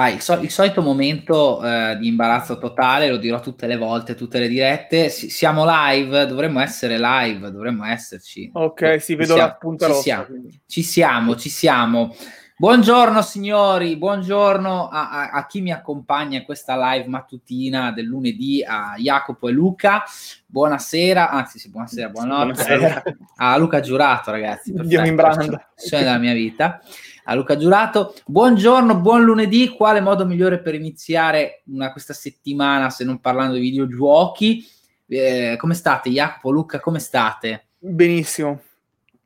Ah, il, so- il, solito momento eh, di imbarazzo totale, lo dirò tutte le volte, tutte le dirette. Si- siamo live, dovremmo essere live, dovremmo esserci. Ok, si vedo la punta ci rossa. Siamo, ci siamo, ci siamo. Buongiorno signori, buongiorno a, a, a, chi mi accompagna in questa live mattutina del lunedì, a Jacopo e Luca. Buonasera, anzi sì, buonasera, buonanotte. Buonasera. A Luca Giurato, ragazzi. Dio in branda. della mia vita a Luca Giurato. Buongiorno, buon lunedì. Quale modo migliore per iniziare una, questa settimana se non parlando di videogiochi? Eh, come state, Jacopo, Luca? Come state? Benissimo.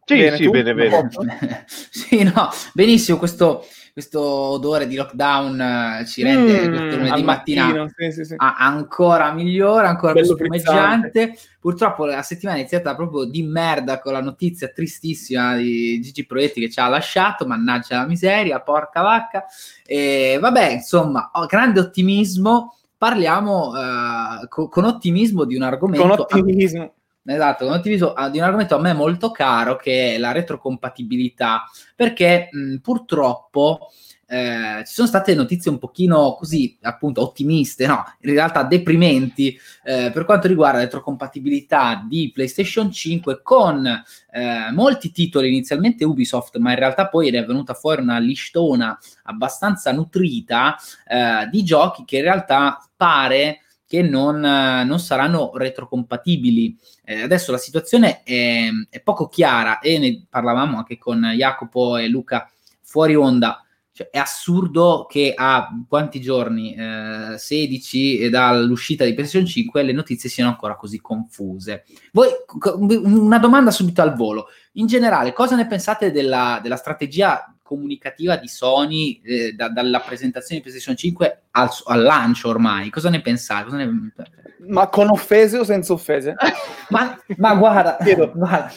Sì, bene, sì, bene, bene. sì, no, benissimo. Questo, questo odore di lockdown uh, ci rende mm, lunedì mattina sì, sì, sì. A- ancora migliore, ancora Bello più spumeggiante. Purtroppo la settimana è iniziata proprio di merda con la notizia tristissima di Gigi Proietti che ci ha lasciato, mannaggia la miseria, porca vacca. E vabbè, insomma, grande ottimismo. Parliamo uh, co- con ottimismo di un argomento. Con ottimismo. Esatto, come ti dico, di un argomento a me molto caro che è la retrocompatibilità, perché mh, purtroppo eh, ci sono state notizie un pochino così, appunto, ottimiste, no, in realtà deprimenti eh, per quanto riguarda la retrocompatibilità di PlayStation 5 con eh, molti titoli, inizialmente Ubisoft, ma in realtà poi è venuta fuori una listona abbastanza nutrita eh, di giochi che in realtà pare che non, non saranno retrocompatibili. Eh, adesso la situazione è, è, poco chiara e ne parlavamo anche con Jacopo e Luca fuori onda. Cioè, è assurdo che a quanti giorni? Eh, 16 e dall'uscita di PlayStation 5 le notizie siano ancora così confuse. Voi, una domanda subito al volo. In generale, cosa ne pensate della, della strategia comunicativa di Sony eh, da, dalla presentazione di PlayStation 5 al, al, lancio ormai. Cosa ne pensate? Cosa ne... Ma con offese o senza offese? ma, ma guarda, guarda,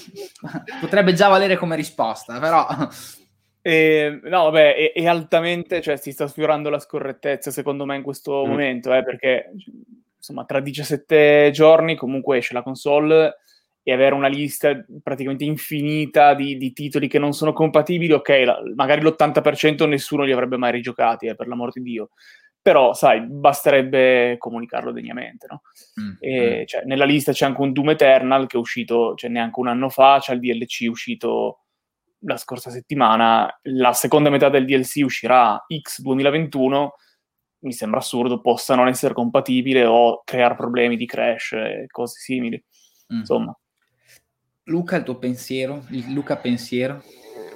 potrebbe già valere come risposta, però... Eh, no, vabbè, è, è, altamente, cioè si sta sfiorando la scorrettezza secondo me in questo mm. momento, eh, perché insomma tra 17 giorni comunque esce la console e avere una lista praticamente infinita di, di titoli che non sono compatibili, ok, la, magari l'80% nessuno li avrebbe mai rigiocati, eh, per l'amor di Dio. Però, sai, basterebbe comunicarlo degnamente, no? Mm, e, mm. Cioè, nella lista c'è anche un Doom Eternal che è uscito cioè, neanche un anno fa, c'è il DLC uscito la scorsa settimana, la seconda metà del DLC uscirà X 2021, mi sembra assurdo possa non essere compatibile o creare problemi di crash e cose simili. Mm. Insomma, Luca, il tuo pensiero? Il Luca pensiero?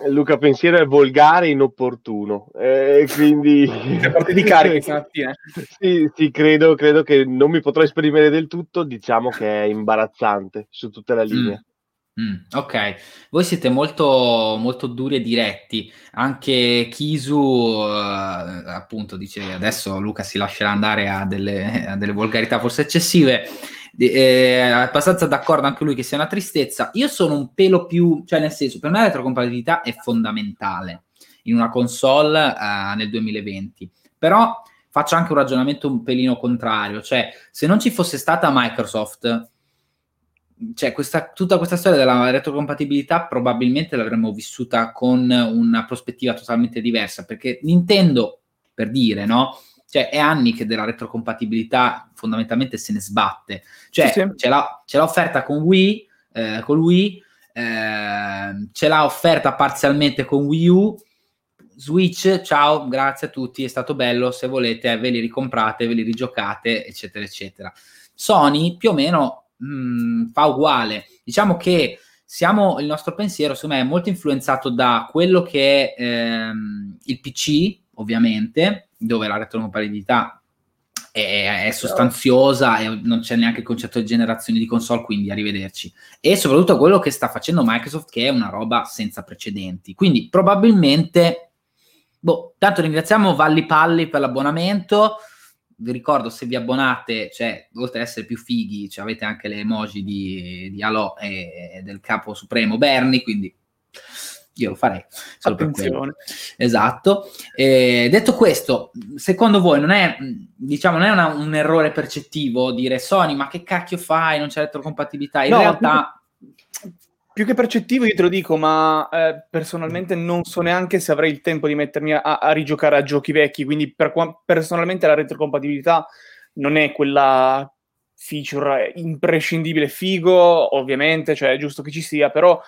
Luca pensiero è volgare e inopportuno. Eh, quindi... parte di carica stamattina. sì, sì credo, credo, che non mi potrò esprimere del tutto, diciamo che è imbarazzante su tutta la linea. Mm. Mm, ok, voi siete molto, molto duri e diretti. Anche Kisu, uh, appunto, dice adesso Luca si lascerà andare a delle, a delle volgarità forse eccessive è abbastanza d'accordo anche lui che sia una tristezza. Io sono un pelo più, cioè nel senso, per me la retrocompatibilità è fondamentale in una console uh, nel 2020. Però faccio anche un ragionamento un pelino contrario, cioè se non ci fosse stata Microsoft, cioè questa, tutta questa storia della retrocompatibilità probabilmente l'avremmo vissuta con una prospettiva totalmente diversa, perché Nintendo, per dire, no? Cioè, è anni che della retrocompatibilità fondamentalmente se ne sbatte. Cioè, sì, sì. Ce, l'ha, ce, l'ha, offerta con Wii, eh, con Wii, eh, ce l'ha offerta parzialmente con Wii U. Switch, ciao, grazie a tutti, è stato bello, se volete ve li ricomprate, ve li rigiocate, eccetera, eccetera. Sony più o meno mh, mm, fa uguale. Diciamo che siamo, il nostro pensiero, secondo me, è molto influenzato da quello che è ehm, il PC, ovviamente, dove la retrocompatibilità è, è sostanziosa e non c'è neanche il concetto di generazione di console, quindi arrivederci. E soprattutto quello che sta facendo Microsoft, che è una roba senza precedenti. Quindi probabilmente, boh, tanto ringraziamo Valli Palli per l'abbonamento. Vi ricordo, se vi abbonate, cioè, oltre ad essere più fighi, cioè, avete anche le emoji di, di Alò e del capo supremo Bernie, quindi io lo farei. Solo Attenzione. Esatto. E detto questo, secondo voi non è, diciamo, non è una, un errore percettivo dire Sony, ma che cacchio fai? Non c'è retrocompatibilità? In no, realtà... più che percettivo, io te lo dico, ma eh, personalmente non so neanche se avrei il tempo di mettermi a, a rigiocare a giochi vecchi. Quindi, per personalmente, la retrocompatibilità non è quella feature imprescindibile, figo, ovviamente, cioè è giusto che ci sia, però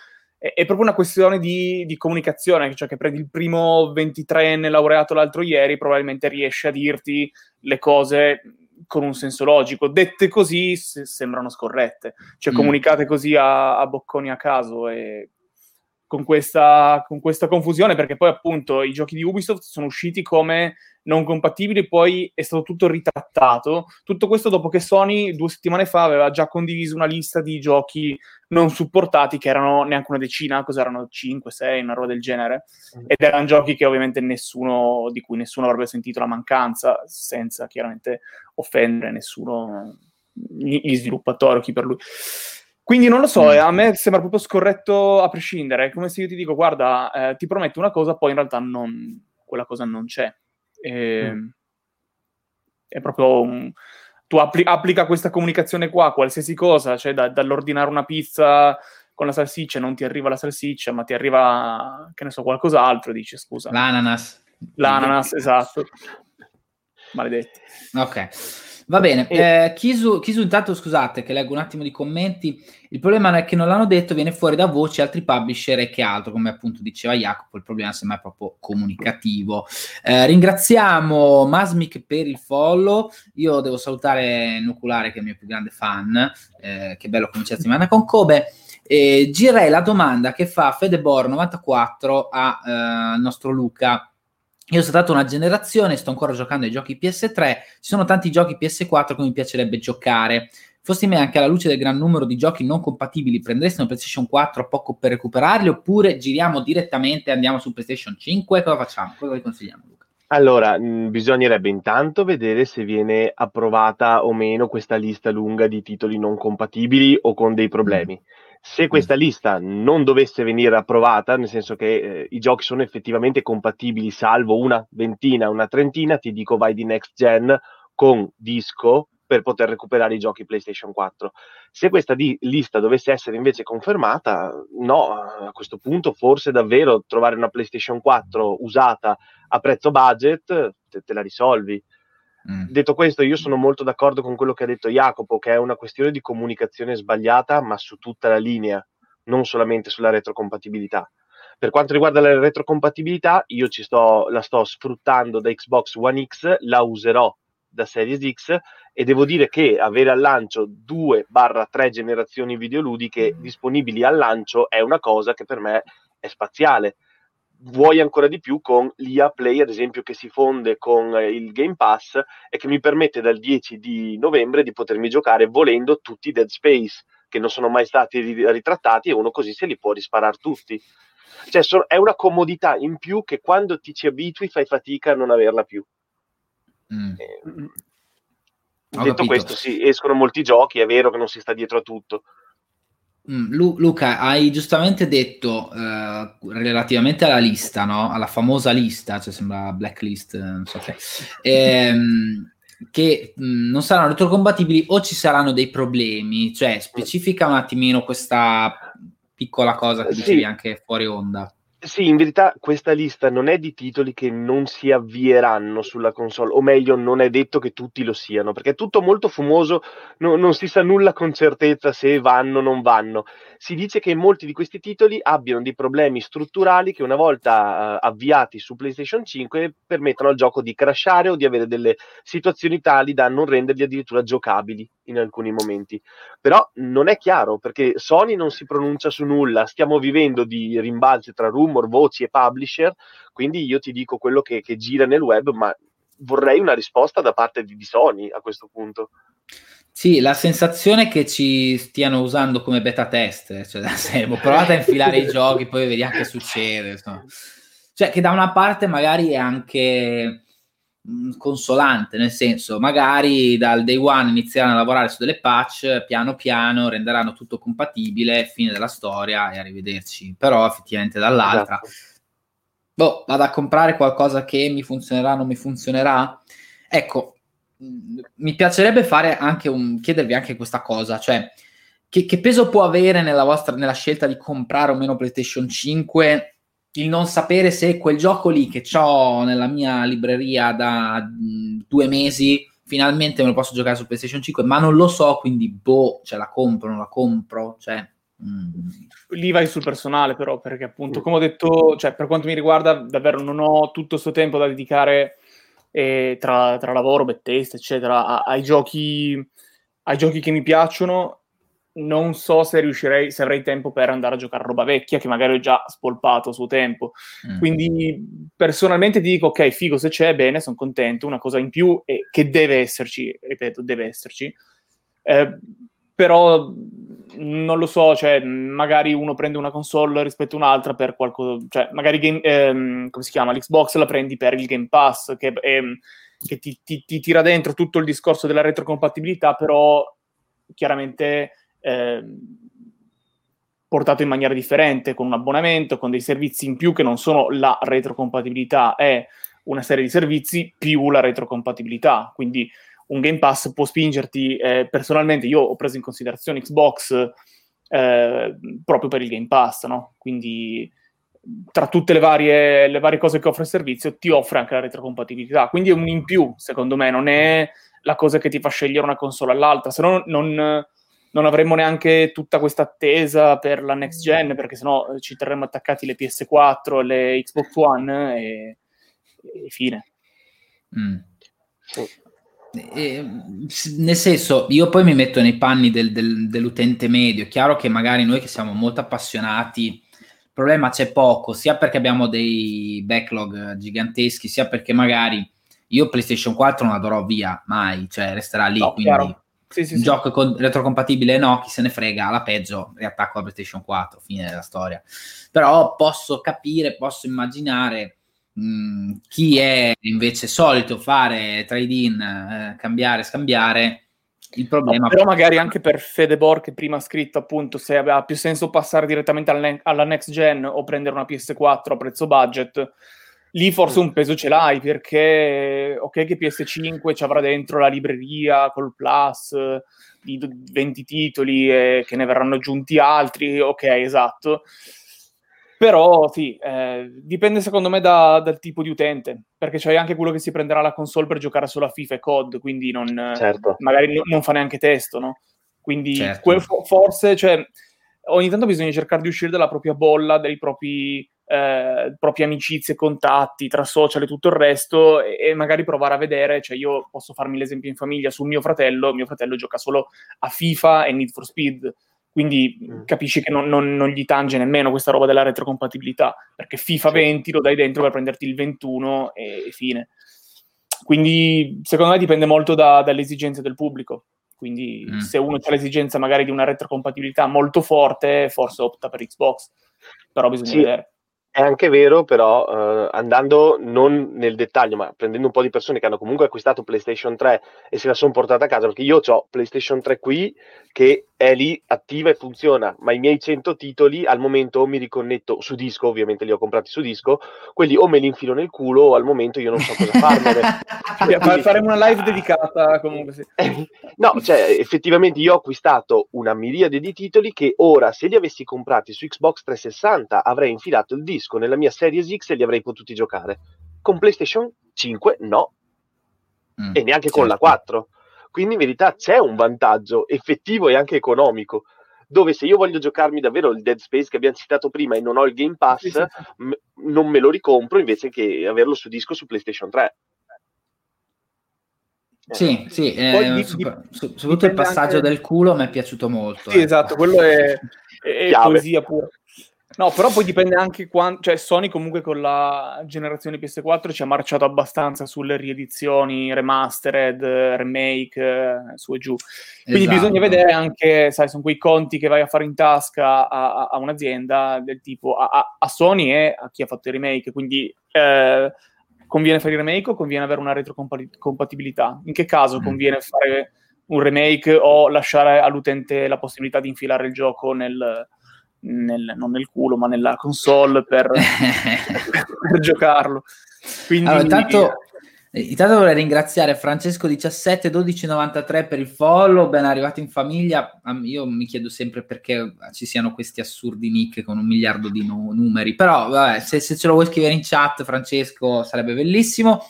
è, è proprio una questione di, di, comunicazione, cioè che prendi il primo 23enne laureato l'altro ieri, probabilmente riesce a dirti le cose con un senso logico. Dette così se, sembrano scorrette, cioè mm. comunicate così a, a, bocconi a caso e con questa, con questa confusione, perché poi appunto i giochi di Ubisoft sono usciti come non compatibili, poi è stato tutto ritrattato. Tutto questo dopo che Sony due settimane fa aveva già condiviso una lista di giochi non supportati, che erano neanche una decina, cos'erano 5, 6, una roba del genere. Mm. Ed erano giochi che ovviamente nessuno, di cui nessuno avrebbe sentito la mancanza, senza chiaramente offendere nessuno, gli sviluppatori o chi per lui. Quindi non lo so, mm. a me sembra proprio scorretto a prescindere. È come se io ti dico, guarda, eh, ti prometto una cosa, poi in realtà non, quella cosa non c'è. E, mm. È proprio un, tu appli- applica questa comunicazione qua a qualsiasi cosa, cioè da, dall'ordinare una pizza con la salsiccia non ti arriva la salsiccia, ma ti arriva, che ne so, qualcos'altro dici scusa. L'ananas. L'ananas, esatto. Maledetto. Ok. Va bene, eh, Kisu, Kisu, intanto scusate che leggo un attimo di commenti, il problema è che non l'hanno detto, viene fuori da voci altri publisher e che altro, come appunto diceva Jacopo, il problema sembra proprio comunicativo. Eh, ringraziamo Masmic per il follow, io devo salutare Nuculare che è il mio più grande fan, eh, che bello cominciare la settimana con Kobe, e girei la domanda che fa Fedebor94 al eh, nostro Luca io sono stata una generazione, sto ancora giocando ai giochi PS3, ci sono tanti giochi PS4 che mi piacerebbe giocare. Fossi me anche alla luce del gran numero di giochi non compatibili, prenderesti una PlayStation 4 a poco per recuperarli oppure giriamo direttamente e andiamo su PlayStation 5? Cosa facciamo? Cosa vi consigliamo, Luca? Allora, mh, bisognerebbe intanto vedere se viene approvata o meno questa lista lunga di titoli non compatibili o con dei problemi. Mm. Se questa lista non dovesse venire approvata, nel senso che eh, i giochi sono effettivamente compatibili, salvo una ventina, una trentina, ti dico vai di next gen con disco per poter recuperare i giochi PlayStation 4. Se questa di- lista dovesse essere invece confermata, no, a questo punto forse davvero trovare una PlayStation 4 usata a prezzo budget te, te la risolvi. Mm. Detto questo, io sono molto d'accordo con quello che ha detto Jacopo, che è una questione di comunicazione sbagliata, ma su tutta la linea, non solamente sulla retrocompatibilità. Per quanto riguarda la retrocompatibilità, io sto, la sto sfruttando da Xbox One X, la userò da Series X e devo dire che avere al lancio 2-3 generazioni videoludiche mm. disponibili al lancio è una cosa che per me è spaziale vuoi ancora di più con l'IA Play, ad esempio, che si fonde con eh, il Game Pass e che mi permette dal 10 di novembre di potermi giocare volendo tutti i Dead Space, che non sono mai stati ritrattati e uno così se li può risparare tutti. Cioè, so, è una comodità in più che quando ti ci abitui fai fatica a non averla più. Mm. Eh, detto capito. questo, sì, escono molti giochi, è vero che non si sta dietro a tutto. Mm, Lu- Luca, hai giustamente detto eh, relativamente alla lista, no? alla famosa lista, cioè sembra blacklist, non so che, ehm, che mh, mm, non saranno retrocompatibili o ci saranno dei problemi, cioè specifica un attimino questa piccola cosa che dicevi anche fuori onda. Sì, in verità questa lista non è di titoli che non si avvieranno sulla console, o meglio, non è detto che tutti lo siano, perché è tutto molto fumoso, no, non si sa nulla con certezza se vanno o non vanno. Si dice che molti di questi titoli abbiano dei problemi strutturali che una volta uh, avviati su PlayStation 5 permettono al gioco di crashare o di avere delle situazioni tali da non renderli addirittura giocabili in alcuni momenti. Però non è chiaro perché Sony non si pronuncia su nulla, stiamo vivendo di rimbalzi tra rumor, voci e publisher, quindi io ti dico quello che, che gira nel web, ma vorrei una risposta da parte di, di Sony a questo punto. Sì, la sensazione che ci stiano usando come beta test, cioè serie, provate a infilare i giochi, poi vediamo che succede. Insomma. Cioè, che da una parte magari è anche consolante, nel senso, magari dal day one inizieranno a lavorare su delle patch, piano piano renderanno tutto compatibile, fine della storia e arrivederci. Però effettivamente dall'altra, esatto. boh, vado a comprare qualcosa che mi funzionerà, non mi funzionerà. Ecco, mm, mi piacerebbe fare anche un, chiedervi anche questa cosa, cioè che, che, peso può avere nella vostra nella scelta di comprare o meno PlayStation 5 il non sapere se quel gioco lì che ho nella mia libreria da mh, due mesi finalmente me lo posso giocare su PlayStation 5, ma non lo so, quindi boh, cioè la compro, non la compro, cioè... Mm. Lì vai sul personale però, perché appunto, come ho detto, cioè, per quanto mi riguarda, davvero non ho tutto questo tempo da dedicare eh, tra, tra, lavoro, bad eccetera, a, ai, giochi, ai giochi che mi piacciono non so se riuscirei, se avrei tempo per andare a giocare roba vecchia che magari ho già spolpato a suo tempo. Mm. Quindi personalmente dico, ok, figo se c'è, bene, sono contento, una cosa in più e che deve esserci, ripeto, deve esserci. Eh, però non lo so, cioè, magari uno prende una console rispetto a un'altra per qualcosa, cioè, magari game, ehm, come si chiama, l'Xbox la prendi per il Game Pass, che, ehm, che ti, ti, ti tira dentro tutto il discorso della retrocompatibilità, però chiaramente eh, portato in maniera differente, con un abbonamento, con dei servizi in più che non sono la retrocompatibilità, è una serie di servizi più la retrocompatibilità. Quindi un Game Pass può spingerti, eh, personalmente io ho preso in considerazione Xbox eh, proprio per il Game Pass, no? Quindi tra tutte le varie, le varie, cose che offre il servizio ti offre anche la retrocompatibilità. Quindi è un in più, secondo me, non è la cosa che ti fa scegliere una console all'altra, se no non non avremmo neanche tutta questa attesa per la next gen, perché sennò eh, ci terremmo attaccati le PS4 e le Xbox One e, e fine. Mm. E, nel senso, io poi mi metto nei panni del, del, dell'utente medio. È chiaro che magari noi che siamo molto appassionati, il problema c'è poco, sia perché abbiamo dei backlog giganteschi, sia perché magari io PlayStation 4 non la darò via mai, cioè resterà lì. No, quindi chiaro sì, sì, gioco con- retrocompatibile? No, chi se ne frega, alla peggio riattacco la PlayStation 4, fine della storia. Però posso capire, posso immaginare mh, mm, chi è invece solito fare trade-in, eh, cambiare, scambiare, il problema... No, però magari anche per Fedebor che prima ha scritto appunto se aveva più senso passare direttamente alla next gen o prendere una PS4 a prezzo budget lì forse un peso ce l'hai perché ok che PS5 ci avrà dentro la libreria col plus di 20 titoli e che ne verranno aggiunti altri, ok esatto. Però sì, eh, dipende secondo me da, dal tipo di utente, perché c'è anche quello che si prenderà la console per giocare solo a FIFA e COD, quindi non, certo. magari non fa neanche testo, no? Quindi certo. que- forse, cioè, ogni tanto bisogna cercare di uscire dalla propria bolla, dai propri eh, proprie amicizie, contatti tra social e tutto il resto e, e, magari provare a vedere, cioè io posso farmi l'esempio in famiglia sul mio fratello, mio fratello gioca solo a FIFA e Need for Speed, quindi mm. capisci che non, non, non, gli tange nemmeno questa roba della retrocompatibilità, perché FIFA sì. 20 lo dai dentro per prenderti il 21 e, e fine. Quindi secondo me dipende molto da, dalle esigenze del pubblico. Quindi mm. se uno ha l'esigenza magari di una retrocompatibilità molto forte, forse opta per Xbox, però bisogna sì. vedere. È anche vero, però, eh, andando non nel dettaglio, ma prendendo un po' di persone che hanno comunque acquistato PlayStation 3 e se la sono portata a casa, perché io ho PlayStation 3 qui che è lì attiva e funziona, ma i miei 100 titoli al momento o mi riconnetto su disco, ovviamente li ho comprati su disco, quelli o me li infilo nel culo o al momento io non so cosa farmene. Quindi... Faremo una live dedicata comunque. Sì. no, cioè effettivamente io ho acquistato una miriade di titoli che ora se li avessi comprati su Xbox 360 avrei infilato il disco nella mia Series X e li avrei potuti giocare. Con PlayStation 5 no. Mm, e neanche certo. con la 4. Quindi in verità c'è un vantaggio effettivo e anche economico, dove se io voglio giocarmi davvero il Dead Space che abbiamo citato prima e non ho il Game Pass, sì, m- non me lo ricompro invece che averlo su disco su PlayStation 3. Sì, sì, eh, di, super, di, soprattutto il passaggio anche... del culo mi è piaciuto molto. Sì, eh. esatto, quello è, è poesia pura. No, però poi dipende anche quando, cioè Sony comunque con la generazione PS4 ci ha marciato abbastanza sulle riedizioni, remastered, remake, eh, su e giù. Quindi esatto. bisogna vedere anche, sai, sono quei conti che vai a fare in tasca a, a un'azienda del tipo a, a, Sony e a chi ha fatto i remake, quindi eh, conviene fare i remake o conviene avere una retrocompatibilità? In che caso mm. conviene fare un remake o lasciare all'utente la possibilità di infilare il gioco nel nel, non nel culo, ma nella console per, per giocarlo. Quindi, allora, intanto Intanto vorrei ringraziare Francesco 17 1293 per il follow, ben arrivato in famiglia. Io mi chiedo sempre perché ci siano questi assurdi nick con un miliardo di no- numeri, però vabbè, se, se, ce lo vuoi scrivere in chat, Francesco, sarebbe bellissimo.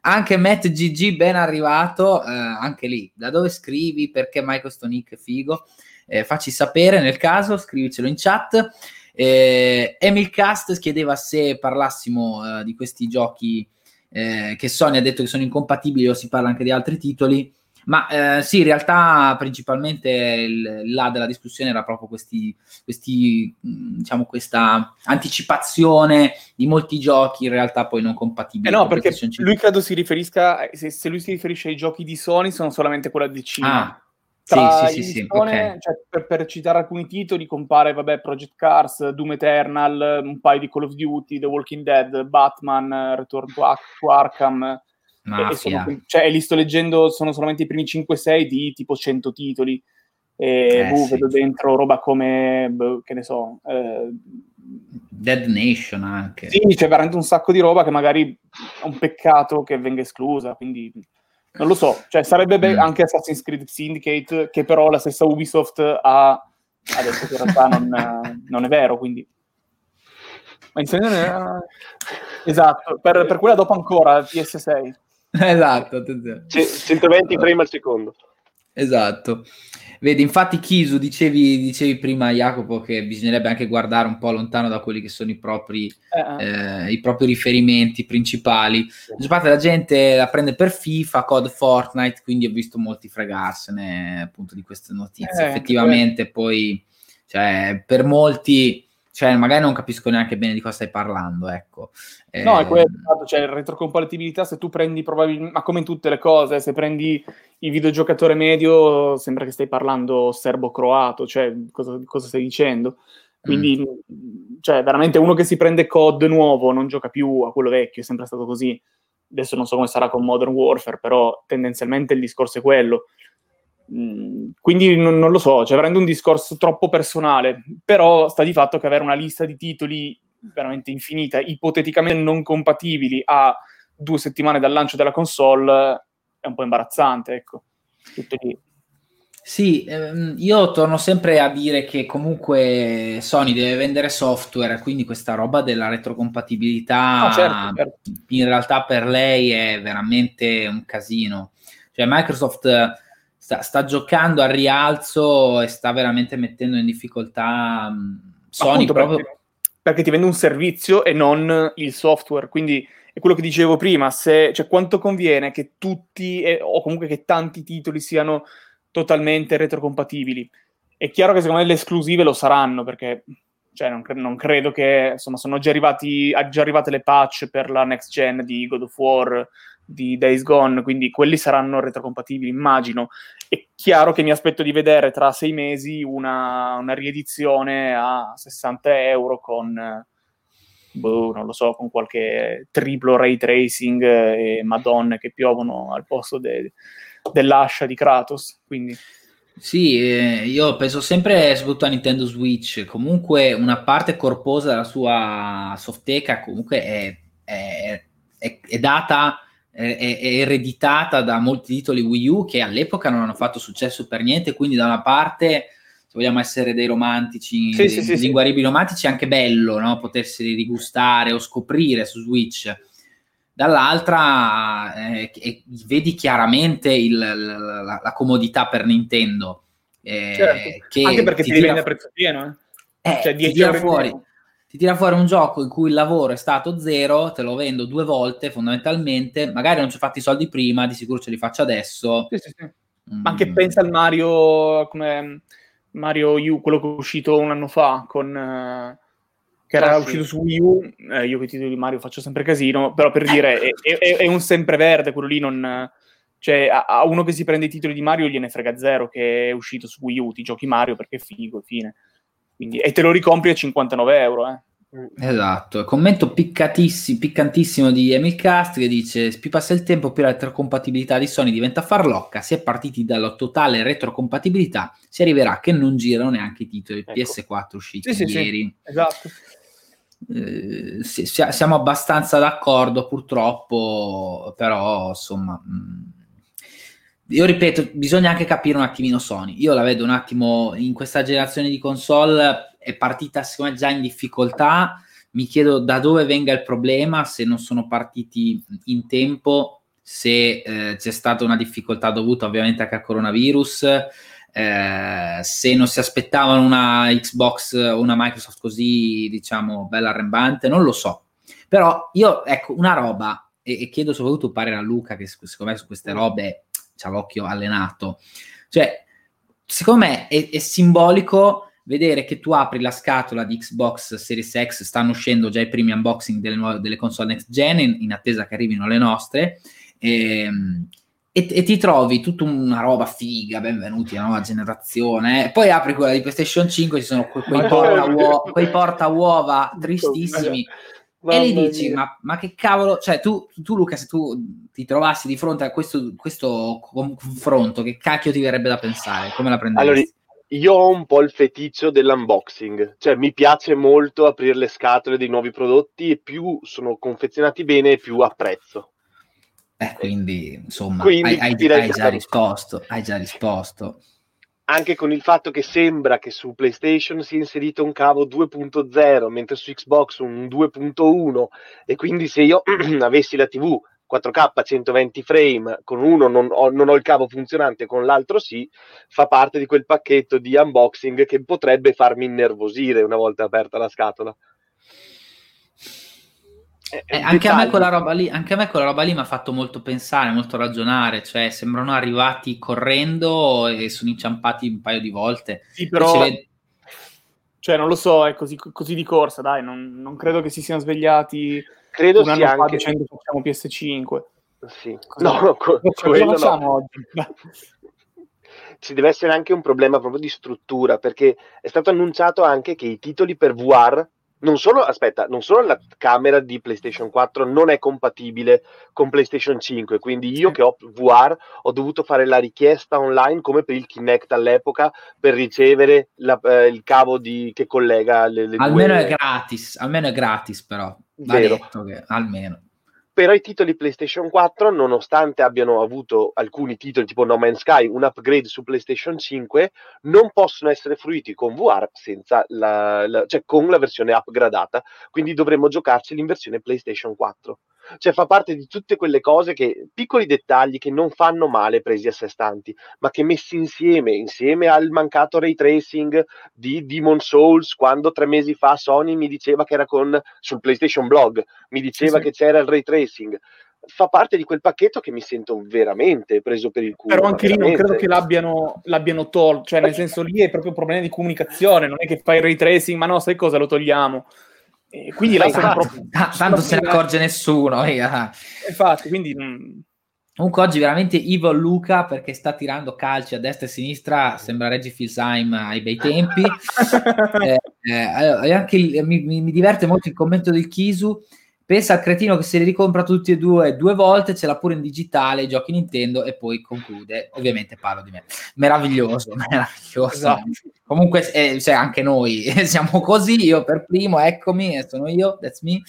Anche Matt GG, ben arrivato, eh, anche lì, da dove scrivi, perché mai questo nick è figo? Eh, facci sapere nel caso, scrivicelo in chat. Eh, Emil Cast chiedeva se parlassimo eh, di questi giochi eh, che Sony ha detto che sono incompatibili o si parla anche di altri titoli. Ma eh, sì, in realtà principalmente il, là della discussione era proprio questi, questi, diciamo, questa anticipazione di molti giochi in realtà poi non compatibili. Eh no, perché lui credo si riferisca, se, se, lui si riferisce ai giochi di Sony sono solamente quella di Cina. Ah, tra sì, sì, sì, listone, cioè, per, per, citare alcuni titoli, compare vabbè, Project Cars, Doom Eternal, un paio di Call of Duty, The Walking Dead, Batman, Return to, to Arkham. E sono, cioè, li sto leggendo, sono solamente i primi 5-6 di tipo 100 titoli. E eh, boh, vedo dentro roba come, boh, che ne so, eh, Dead Nation anche. Sì, c'è veramente un sacco di roba che magari è un peccato che venga esclusa, quindi non lo so, cioè sarebbe be- mm. anche Assassin's Creed Syndicate, che però la stessa Ubisoft ha adesso che in realtà non, non è vero, quindi... Ma insieme... Esatto, per, per quella dopo ancora, PS6. Esatto, attenzione. C- 120 frame al secondo. Esatto. Vedi, infatti Kisu, dicevi, dicevi, prima Jacopo che bisognerebbe anche guardare un po' lontano da quelli che sono i propri, eh. Eh, i propri riferimenti principali. Sì. Parte la gente la prende per FIFA, COD Fortnite, quindi ho visto molti fregarsene appunto di queste notizie. Eh, Effettivamente poi, cioè, per molti cioè magari non capisco neanche bene di cosa stai parlando, ecco. No, è quello, ehm, cioè retrocompatibilità, se tu prendi probabilmente, ma come in tutte le cose, se prendi il videogiocatore medio, sembra che stai parlando serbo-croato, cioè cosa, cosa stai dicendo? Quindi, mm. cioè, veramente uno che si prende COD nuovo non gioca più a quello vecchio, è sempre stato così. Adesso non so come sarà con Modern Warfare, però tendenzialmente il discorso è quello. Mm, quindi non, non, lo so, cioè rende un discorso troppo personale, però sta di fatto che avere una lista di titoli veramente infinita, ipoteticamente non compatibili a due settimane dal lancio della console è un po' imbarazzante, ecco. Tutto lì. Sì, ehm, io torno sempre a dire che comunque Sony deve vendere software, quindi questa roba della retrocompatibilità ah, certo, certo. in realtà per lei è veramente un casino. Cioè Microsoft sta, sta, giocando al rialzo e sta veramente mettendo in difficoltà um, Sony Appunto proprio... Perché, perché, ti vende un servizio e non il software, quindi è quello che dicevo prima, se, cioè, quanto conviene che tutti eh, o comunque che tanti titoli siano totalmente retrocompatibili. È chiaro che secondo me le esclusive lo saranno perché cioè, non, cre- non, credo che insomma sono già, arrivati, già arrivate le patch per la next gen di God of War di Days Gone, quindi quelli saranno retrocompatibili, immagino. È chiaro che mi aspetto di vedere tra sei mesi una, una riedizione a 60 euro con, boh, non lo so, con qualche triplo ray tracing e madonne che piovono al posto de, dell'ascia di Kratos, quindi... Sì, eh, io penso sempre soprattutto a Nintendo Switch, comunque una parte corposa della sua softeca comunque è, è, è, è data è, è, ereditata da molti titoli Wii U che all'epoca non hanno fatto successo per niente, quindi da una parte se vogliamo essere dei romantici, sì, dei, sì, sì, romantici, è anche bello no? potersi rigustare o scoprire su Switch. Dall'altra eh, vedi chiaramente il, la, la, comodità per Nintendo. Eh, certo. anche perché ti, ti rivende a prezzo pieno. Eh. eh cioè 10 euro fuori. Pieno ti tira fuori un gioco in cui il lavoro è stato zero, te lo vendo due volte fondamentalmente, magari non ci ho fatti i soldi prima, di sicuro ce li faccio adesso. Sì, sì, sì. Mm. Ma anche pensa al Mario, come Mario U, quello che è uscito un anno fa, con, eh, che era ah, uscito su Wii U, eh, io che i titoli di Mario faccio sempre casino, però per dire, è, è, è un sempreverde, quello lì non... Cioè, a, a, uno che si prende i titoli di Mario gliene frega zero che è uscito su Wii U, ti giochi Mario perché è figo, fine. Quindi, e te lo ricompri a 59 euro. Eh. Esatto, commento piccantissimo di Emil Cast che dice più passa il tempo più la retrocompatibilità di Sony diventa farlocca, si è partiti dalla totale retrocompatibilità, si arriverà che non girano neanche i titoli ecco. PS4 usciti sì, ieri. Sì, esatto. eh, siamo abbastanza d'accordo purtroppo, però insomma... Mh, mm, io ripeto, bisogna anche capire un attimino Sony. Io la vedo un attimo in questa generazione di console, è partita secondo me già in difficoltà. Mi chiedo da dove venga il problema, se non sono partiti in tempo, se eh, c'è stata una difficoltà dovuta ovviamente anche al coronavirus, eh, se non si aspettavano una Xbox o una Microsoft così, diciamo, bella arrembante, non lo so. Però io, ecco, una roba, e, e chiedo soprattutto un parere a Luca, che secondo me su queste robe ha l'occhio allenato. Cioè, secondo me è, è, simbolico vedere che tu apri la scatola di Xbox Series X, stanno uscendo già i primi unboxing delle, nuove, delle console next gen in, in, attesa che arrivino le nostre. E, ehm, e, e, ti trovi tutta una roba figa, benvenuti alla nuova generazione. Eh. Poi apri quella di PlayStation 5, ci sono que- quei, porta uova, quei porta uova tristissimi e gli dici, ma, ma, che cavolo, cioè tu, tu, Luca, se tu ti trovassi di fronte a questo, questo confronto, che cacchio ti verrebbe da pensare? Come la prenderesti? Allora, io ho un po' il feticcio dell'unboxing, cioè mi piace molto aprire le scatole dei nuovi prodotti e più sono confezionati bene più apprezzo. Eh, quindi, insomma, quindi, hai, hai, hai già risposto, hai già risposto anche con il fatto che sembra che su PlayStation sia inserito un cavo 2.0, mentre su Xbox un 2.1, e quindi se io avessi la TV 4K 120 frame, con uno non ho, non ho, il cavo funzionante, con l'altro sì, fa parte di quel pacchetto di unboxing che potrebbe farmi innervosire una volta aperta la scatola. Eh, anche, a me quella roba lì, anche a me quella roba lì mi ha fatto molto pensare, molto ragionare, cioè sembrano arrivati correndo e sono inciampati un paio di volte. Sì, però... Cioè, non lo so, è così, così di corsa, dai, non, non, credo che si siano svegliati credo un anno fa anche... dicendo facciamo PS5. Sì. Cosa, no, co- cosa facciamo no. oggi? ci deve essere anche un problema proprio di struttura, perché è stato annunciato anche che i titoli per VR non solo, aspetta, non solo la camera di PlayStation 4 non è compatibile con PlayStation 5, quindi io che ho VR ho dovuto fare la richiesta online come per il Kinect all'epoca per ricevere la, eh, il cavo di, che collega le, le almeno due... è gratis, almeno è gratis però, va Vero. detto che almeno però i titoli PlayStation 4, nonostante abbiano avuto alcuni titoli tipo No Man's Sky, un upgrade su PlayStation 5, non possono essere fruiti con VR senza la, la, cioè con la versione upgradata, quindi dovremmo giocarci in versione PlayStation 4. Cioè fa parte di tutte quelle cose che, piccoli dettagli che non fanno male presi a sé stanti, ma che messi insieme, insieme al mancato ray tracing di Demon Souls, quando tre mesi fa Sony mi diceva che era con, sul PlayStation Blog, mi diceva sì, sì. che c'era il ray tracing, fa parte di quel pacchetto che mi sento veramente preso per il culo. Però anche lì non credo che l'abbiano, l'abbiano tolto, cioè nel senso lì è proprio un problema di comunicazione, non è che fai il ray tracing, ma no, sai cosa, lo togliamo. E quindi esatto. proprio... tanto se ne accorge nessuno. Infatti, quindi... Mm. Comunque oggi veramente Ivo Luca perché sta tirando calci a destra e a sinistra, sembra Reggie Filsheim ai bei tempi. eh, eh, anche il, mi, mi, diverte molto il commento del Kisu Pensa al cretino che se li ricompra tutti e due due volte, ce l'ha pure in digitale, giochi Nintendo e poi conclude. Ovviamente parlo di me. Meraviglioso, meraviglioso. Esatto. Comunque, eh, cioè, anche noi siamo così, io per primo, eccomi, sono io, that's me.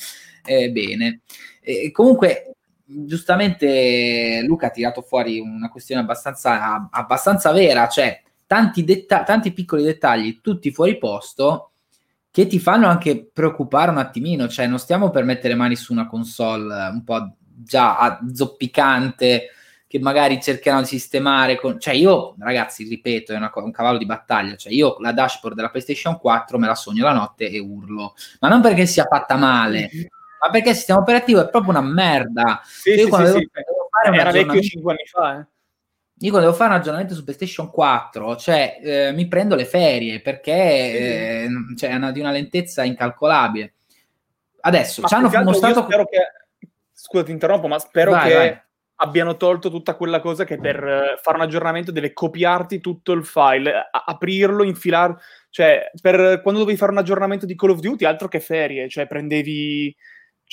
Eh, bene. Eh, comunque, giustamente Luca ha tirato fuori una questione abbastanza, abbastanza vera, cioè tanti, detta- tanti piccoli dettagli, tutti fuori posto che ti fanno anche preoccupare un attimino, cioè non stiamo per mettere mani su una console un po' già zoppicante che magari cercheranno di sistemare con... cioè io ragazzi ripeto è una, un cavallo di battaglia cioè io la dashboard della PlayStation 4 me la sogno la notte e urlo. Ma non perché sia fatta male ma perché il sistema operativo è proprio una merda. Sì, io sì, quando sì, devo, sì. Devo fare era vecchio 5 anni fa eh io quando devo fare un aggiornamento su PlayStation 4, cioè eh, mi prendo le ferie perché eh, cioè, è una, di una lentezza incalcolabile. Adesso ma ci hanno mostrato. Spero che... Scusa, ti interrompo, ma spero vai, che vai. abbiano tolto tutta quella cosa che per uh, fare un aggiornamento deve copiarti tutto il file, a- aprirlo, infilare. Cioè, per quando dovevi fare un aggiornamento di Call of Duty, altro che ferie, cioè prendevi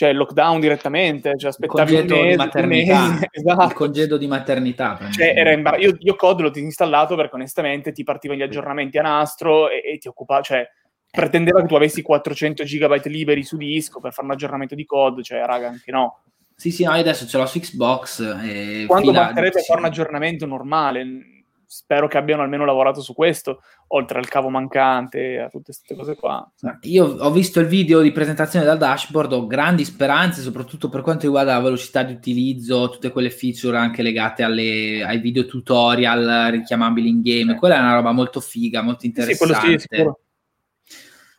cioè lockdown direttamente, cioè aspettavi il congedo mese, di maternità, esatto. il congedo di maternità. Cioè, era imbar- io, io COD l'ho disinstallato perché onestamente ti partivano gli aggiornamenti a nastro e, e ti occupava, cioè pretendeva che tu avessi 400 GB liberi su disco per fare un aggiornamento di code, cioè raga, anche no. Sì, sì, no, io adesso ce l'ho su Xbox. E Quando basterebbe fare un aggiornamento normale? Spero che abbiano almeno lavorato su questo, oltre al cavo mancante, a tutte queste cose qua. Io ho visto il video di presentazione dal dashboard, ho grandi speranze, soprattutto per quanto riguarda la velocità di utilizzo, tutte quelle feature anche legate alle, ai video tutorial richiamabili in game. Quella è una roba molto figa, molto interessante. Sì, sì,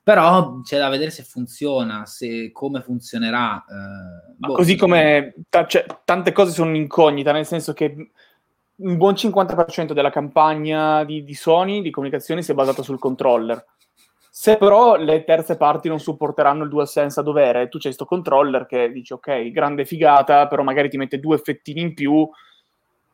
però c'è da vedere se funziona, se, come funzionerà. Eh, boh, così come t- cioè, tante cose sono incognite, nel senso che un buon 50% della campagna di, di Sony di comunicazione si è basata sul controller. Se però le terze parti non supporteranno il DualSense a dovere, tu c'hai questo controller che dici ok, grande figata, però magari ti mette due effettini in più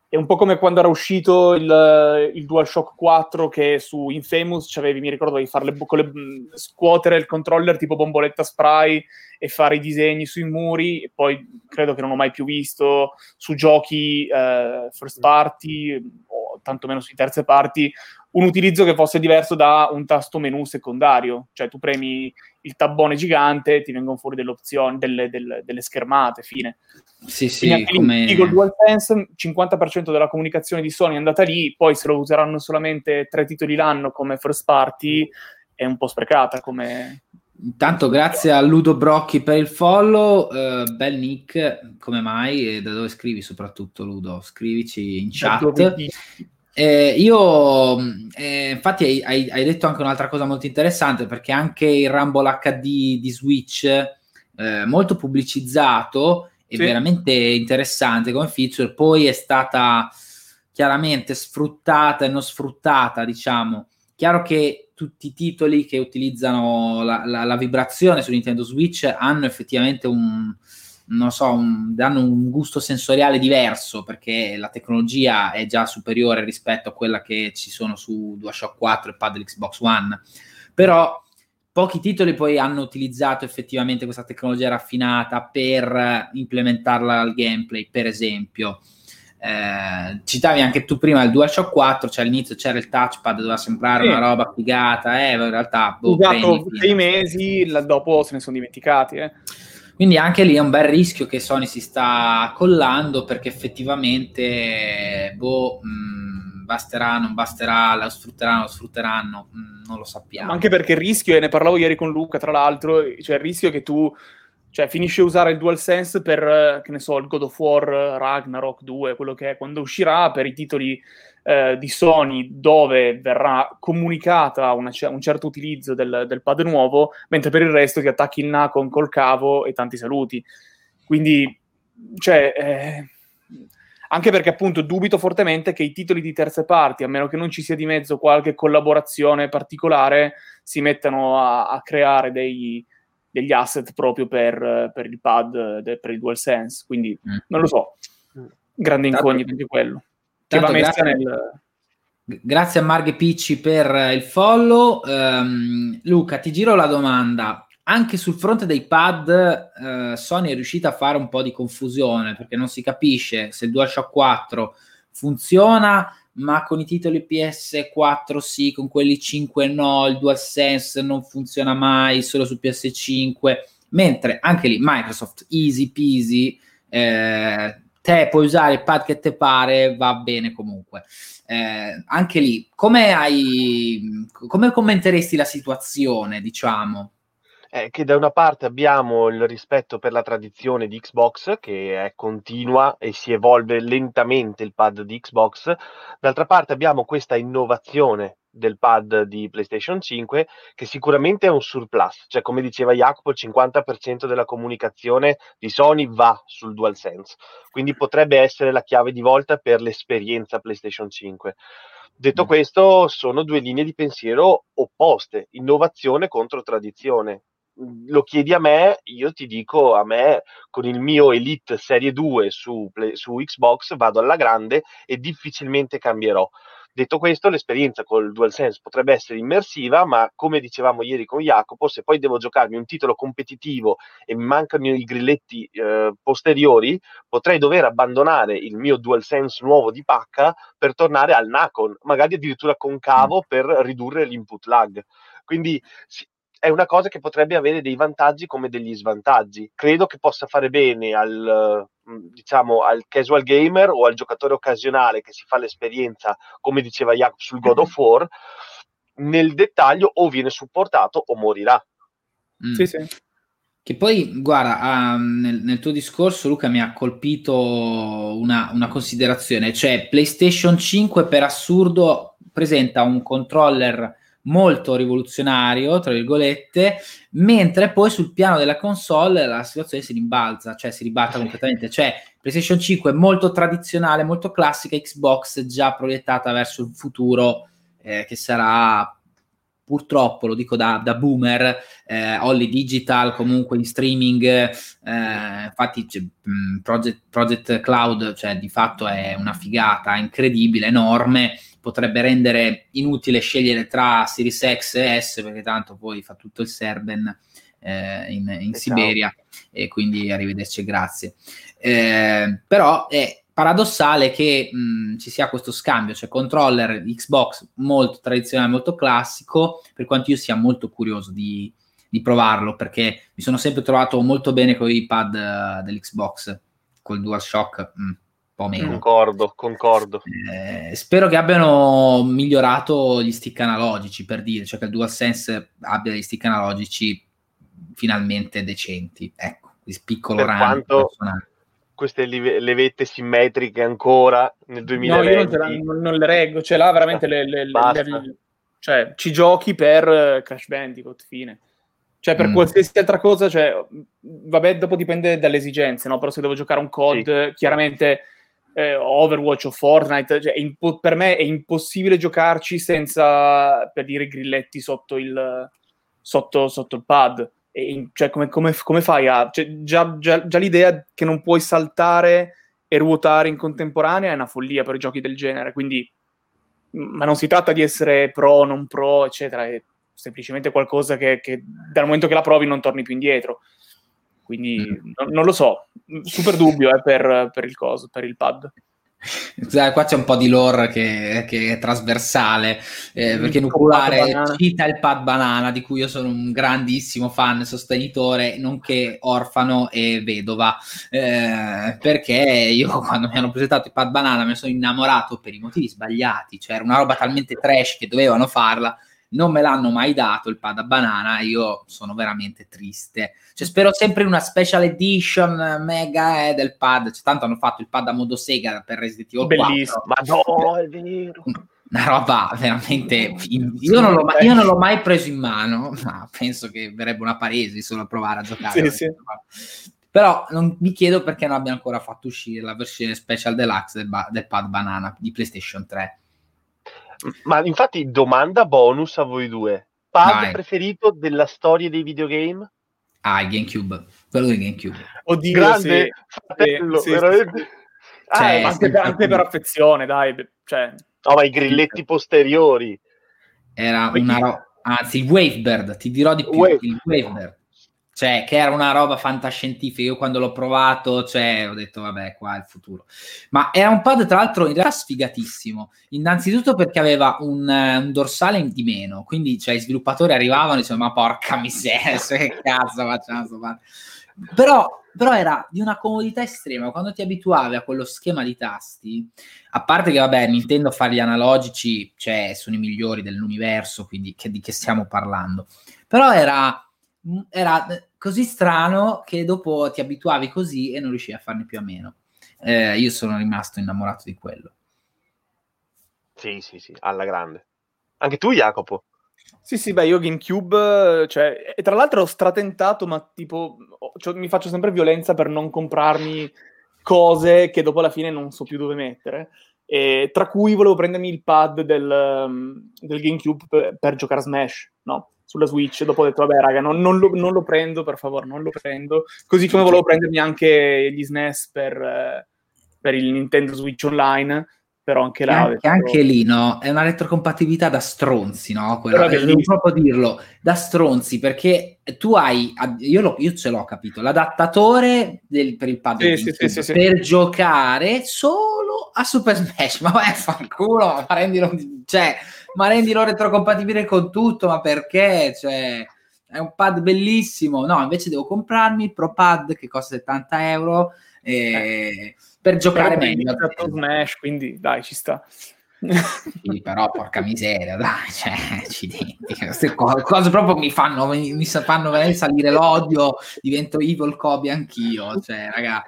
è un po' come quando era uscito il, il DualShock 4 che su Infamous c'avevi, mi ricordo, di farle le, scuotere il controller tipo bomboletta spray e fare i disegni sui muri e poi credo che non ho mai più visto su giochi eh, first party o tantomeno sui terze parti un utilizzo che fosse diverso da un tasto menu secondario, cioè tu premi il tabbone gigante ti vengono fuori delle opzioni, delle, delle, delle schermate, fine. Sì, sì, come... Lì, con DualSense, 50% della comunicazione di Sony è andata lì, poi se lo useranno solamente tre titoli l'anno come first party, è un po' sprecata come... Intanto grazie a Ludo Brocchi per il follow, uh, bel nick, come mai e da dove scrivi soprattutto Ludo? Scrivici in chat. Eh, io, eh, infatti, hai, hai, detto anche un'altra cosa molto interessante perché anche il Rumble HD di Switch, eh, molto pubblicizzato e sì. veramente interessante come feature, poi è stata chiaramente sfruttata e non sfruttata, diciamo. Chiaro che tutti i titoli che utilizzano la, la, la vibrazione su Nintendo Switch hanno effettivamente un, non so, un, danno un gusto sensoriale diverso perché la tecnologia è già superiore rispetto a quella che ci sono su DualShock 4 e pad dell'Xbox One. Però pochi titoli poi hanno utilizzato effettivamente questa tecnologia raffinata per implementarla al gameplay, per esempio. Eh, citavi anche tu prima il DualShock 4, cioè all'inizio c'era il touchpad, doveva sembrare sì. una roba figata, eh, in realtà... Boh, Usato sei mesi, dopo se ne sono dimenticati, eh. Quindi anche lì è un bel rischio che Sony si sta collando perché effettivamente, boh, mh, mm, basterà, non basterà, lo sfrutteranno, lo sfrutteranno, mh, mm, non lo sappiamo. Anche perché il rischio, e ne parlavo ieri con Luca, tra l'altro, cioè il rischio è che tu cioè, finisci a usare il DualSense per, che ne so, il God of War Ragnarok 2, quello che è, quando uscirà per i titoli eh, di Sony dove verrà comunicata una, un certo utilizzo del, del, pad nuovo, mentre per il resto ti attacchi il Nacon col cavo e tanti saluti. Quindi, cioè, eh, anche perché appunto dubito fortemente che i titoli di terze parti, a meno che non ci sia di mezzo qualche collaborazione particolare, si mettano a, a creare dei, degli asset proprio per, per il pad, de, per il DualSense. Quindi mm. non lo so, grande incognito anche quello che va messa grazie, nel... Grazie a Marghe Picci per il follow. Um, Luca, ti giro la domanda. Anche sul fronte dei pad, uh, Sony è riuscita a fare un po' di confusione perché non si capisce se il DualShock 4 funziona, ma con i titoli PS4 sì, con quelli 5 no, il DualSense non funziona mai, solo su PS5. Mentre anche lì Microsoft, easy peasy, eh, te puoi usare il pad che te pare, va bene comunque. Eh, anche lì, come hai, come commenteresti la situazione, diciamo? Eh, che da una parte abbiamo il rispetto per la tradizione di Xbox, che è continua e si evolve lentamente il pad di Xbox, d'altra parte abbiamo questa innovazione del pad di PlayStation 5 che sicuramente è un surplus, cioè come diceva Jacopo il 50% della comunicazione di Sony va sul DualSense, quindi potrebbe essere la chiave di volta per l'esperienza PlayStation 5. Detto mm. questo, sono due linee di pensiero opposte, innovazione contro tradizione. Lo chiedi a me, io ti dico a me con il mio Elite Serie 2 su, su Xbox vado alla grande e difficilmente cambierò Detto questo, l'esperienza col DualSense potrebbe essere immersiva, ma come dicevamo ieri con Jacopo, se poi devo giocarmi un titolo competitivo e mi mancano i grilletti eh, posteriori, potrei dover abbandonare il mio DualSense nuovo di pacca per tornare al Nacon, magari addirittura con cavo mm. per ridurre l'input lag. Quindi è una cosa che potrebbe avere dei vantaggi come degli svantaggi. Credo che possa fare bene al, mm, diciamo, al casual gamer o al giocatore occasionale che si fa l'esperienza, come diceva Jacob sul God of War, nel dettaglio o viene supportato o morirà. Mm. Sì, sì. Che poi, guarda, uh, nel, nel, tuo discorso, Luca, mi ha colpito una, una, considerazione, cioè PlayStation 5 per assurdo presenta un controller molto rivoluzionario, tra virgolette, mentre poi sul piano della console la situazione si rimbalza, cioè si ribalta completamente, cioè PlayStation 5 è molto tradizionale, molto classica, Xbox già proiettata verso il futuro eh, che sarà purtroppo, lo dico da, da boomer, eh, Holly Digital comunque in streaming, eh, infatti mm, Project, Project Cloud, cioè di fatto è una figata incredibile, enorme, potrebbe rendere inutile scegliere tra Series X e S perché tanto poi fa tutto il Serben eh, in, in esatto. Siberia e quindi arrivederci grazie. Eh, però è paradossale che mh, ci sia questo scambio, cioè controller Xbox molto tradizionale, molto classico, per quanto io sia molto curioso di, di provarlo perché mi sono sempre trovato molto bene con i pad uh, dell'Xbox, col DualShock. Mh po' meno. Concordo, concordo. Eh, spero che abbiano migliorato gli stick analogici, per dire, cioè che il DualSense abbia degli stick analogici finalmente decenti. Ecco, il piccolo per quanto queste levette simmetriche ancora nel 2020. No, io non, non, non le reggo, cioè là veramente le, le, le, cioè, ci giochi per eh, Crash Bandicoot, fine. Cioè, per mm. qualsiasi altra cosa, cioè, vabbè, dopo dipende dalle esigenze, no? Però se devo giocare un COD, sì. chiaramente eh, Overwatch o Fortnite, cioè impo- per me è impossibile giocarci senza, per dire, grilletti sotto il, sotto, sotto il pad. E, cioè, come, come, come, fai a... Cioè, già, già, già, l'idea che non puoi saltare e ruotare in contemporanea è una follia per giochi del genere, quindi... Ma non si tratta di essere pro, non pro, eccetera, è semplicemente qualcosa che, che dal momento che la provi non torni più indietro. Quindi mm. non, non, lo so, super dubbio eh, per, per, il coso, per il pad. Qua c'è un po' di lore che, che è trasversale, eh, perché Nuculare cita il pad banana, di cui io sono un grandissimo fan, sostenitore, nonché orfano e vedova, eh, perché io quando mi hanno presentato il pad banana mi sono innamorato per i motivi sbagliati, cioè era una roba talmente trash che dovevano farla, non me l'hanno mai dato il pad a banana, io sono veramente triste. Cioè, spero sempre in una special edition mega eh, del pad. Cioè, tanto hanno fatto il pad a modo Sega per Resident Evil Bellissimo. 4. Ma no, è vero. Una roba veramente. Io non, mai, io non, l'ho mai, preso in mano, ma penso che verrebbe una paresi solo a provare a giocare. Sì, sì. Però non, mi chiedo perché non abbia ancora fatto uscire la versione special deluxe del, ba- del pad banana di PlayStation 3 ma infatti, domanda bonus a voi due: pad Vai. preferito della storia dei videogame? Ah, il GameCube, quello del GameCube. Oddio, grande sì. fratello, sì, veramente. Sì, ah, eh, anche, per, anche, per, affezione, dai. Cioè. No, ma i grilletti posteriori. Era una roba. Anzi, il Wavebird, ti dirò di più. Wave. Il Wavebird cioè che era una roba fantascientifica. Io quando l'ho provato, cioè, ho detto, vabbè, qua è il futuro. Ma era un pad, tra l'altro, in realtà sfigatissimo. Innanzitutto perché aveva un, un dorsale di meno, quindi cioè, i sviluppatori arrivavano e dicevano, ma porca miseria, che cazzo facciamo? Però, però era di una comodità estrema. Quando ti abituavi a quello schema di tasti, a parte che, vabbè, Nintendo fa gli analogici, cioè, sono i migliori dell'universo, quindi che, di che stiamo parlando. Però era era così strano che dopo ti abituavi così e non riuscivi a farne più a meno. Eh, io sono rimasto innamorato di quello. Sì, sì, sì, alla grande. Anche tu, Jacopo? Sì, sì, beh, io GameCube, cioè, e tra l'altro ho stratentato, ma tipo, cioè, mi faccio sempre violenza per non comprarmi cose che dopo alla fine non so più dove mettere. E, tra cui volevo prendermi il pad del, del GameCube per, per giocare a Smash, no? sulla Switch. Dopo ho detto, vabbè, raga, non, non, lo, non, lo, prendo, per favore, non lo prendo. Così come volevo prendermi anche gli SNES per, eh, per il Nintendo Switch Online. Però anche là. Anche, detto, anche lì, no? È una retrocompatibilità da stronzi, no? Quella, devo proprio dirlo, da stronzi, perché tu hai, io, lo, io ce l'ho capito, l'adattatore del, per il pad sì, sì, sì, per giocare solo a Super Smash. Ma vai a far culo, ma rendilo, cioè, ma rendilo retrocompatibile con tutto, ma perché? Cioè, è un pad bellissimo. No, invece devo comprarmi il Pro Pad che costa 70 euro eh, per giocare meglio. Smash, quindi dai, ci sta. Sì, però porca miseria, dai, cioè, accidenti, queste cose, cose proprio mi fanno, mi, mi fanno salire l'odio, divento evil Kobe anch'io, cioè, raga,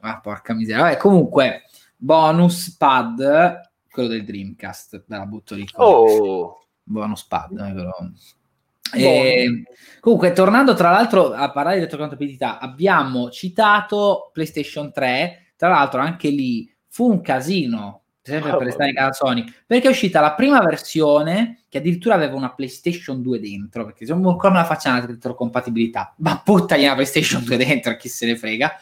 ah, porca miseria. Vabbè, comunque, bonus pad, quello del Dreamcast, me la butto lì. Oh. Bonus pad, eh, però. E, comunque, tornando tra l'altro a parlare di retrocompatibilità, abbiamo citato PlayStation 3, tra l'altro anche lì fu un casino sempre oh, per restare in casa Sony, perché è uscita la prima versione che addirittura aveva una PlayStation 2 dentro, perché come la facciamo la retrocompatibilità? Ma buttagli una PlayStation 2 dentro, chi se ne frega.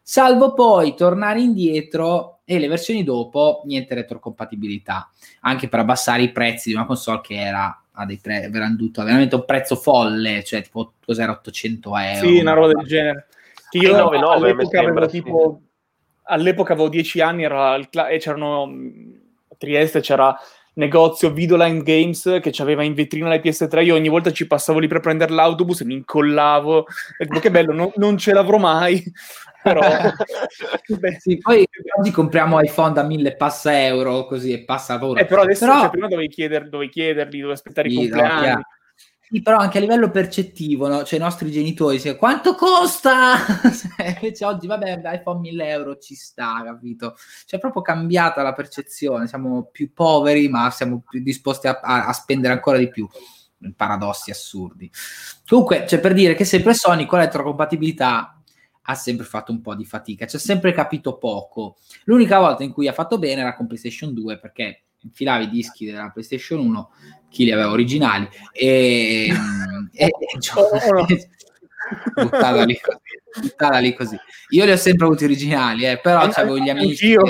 Salvo poi tornare indietro e le versioni dopo niente retrocompatibilità, anche per abbassare i prezzi di una console che era a dei pre- venduto veramente un prezzo folle, cioè tipo cos'era 800 euro. Sì, una roba del genere. Che io 9, 9, all'epoca avevo tipo all'epoca avevo 10 anni era il cla- e c'erano a Trieste c'era negozio Videoline Games che aveva in vetrina la PS3 io ogni volta ci passavo lì per prendere l'autobus e mi incollavo e dico che bello no, non ce l'avrò mai però sì, poi oggi compriamo iPhone da mille passa euro così e passa paura eh, però adesso però... Cioè, prima dovevi, chieder, dovevi chiederli dovevi aspettare sì, i compleanni no, sì, però anche a livello percettivo, no? cioè i nostri genitori, cioè, quanto costa? Invece oggi, vabbè, iPhone 1000 euro ci sta, capito? Cioè, è proprio cambiata la percezione, siamo più poveri, ma siamo più disposti a, a, a spendere ancora di più. Paradossi assurdi. Comunque, cioè, per dire che sempre Sony con la retrocompatibilità ha sempre fatto un po' di fatica, ci ha sempre capito poco. L'unica volta in cui ha fatto bene era con PlayStation 2, perché infilavi i dischi della PlayStation 1, chi li aveva originali, e, e, e buttata, lì così, buttata lì così. Io li ho sempre avuti originali, eh, però avevo gli amici Io.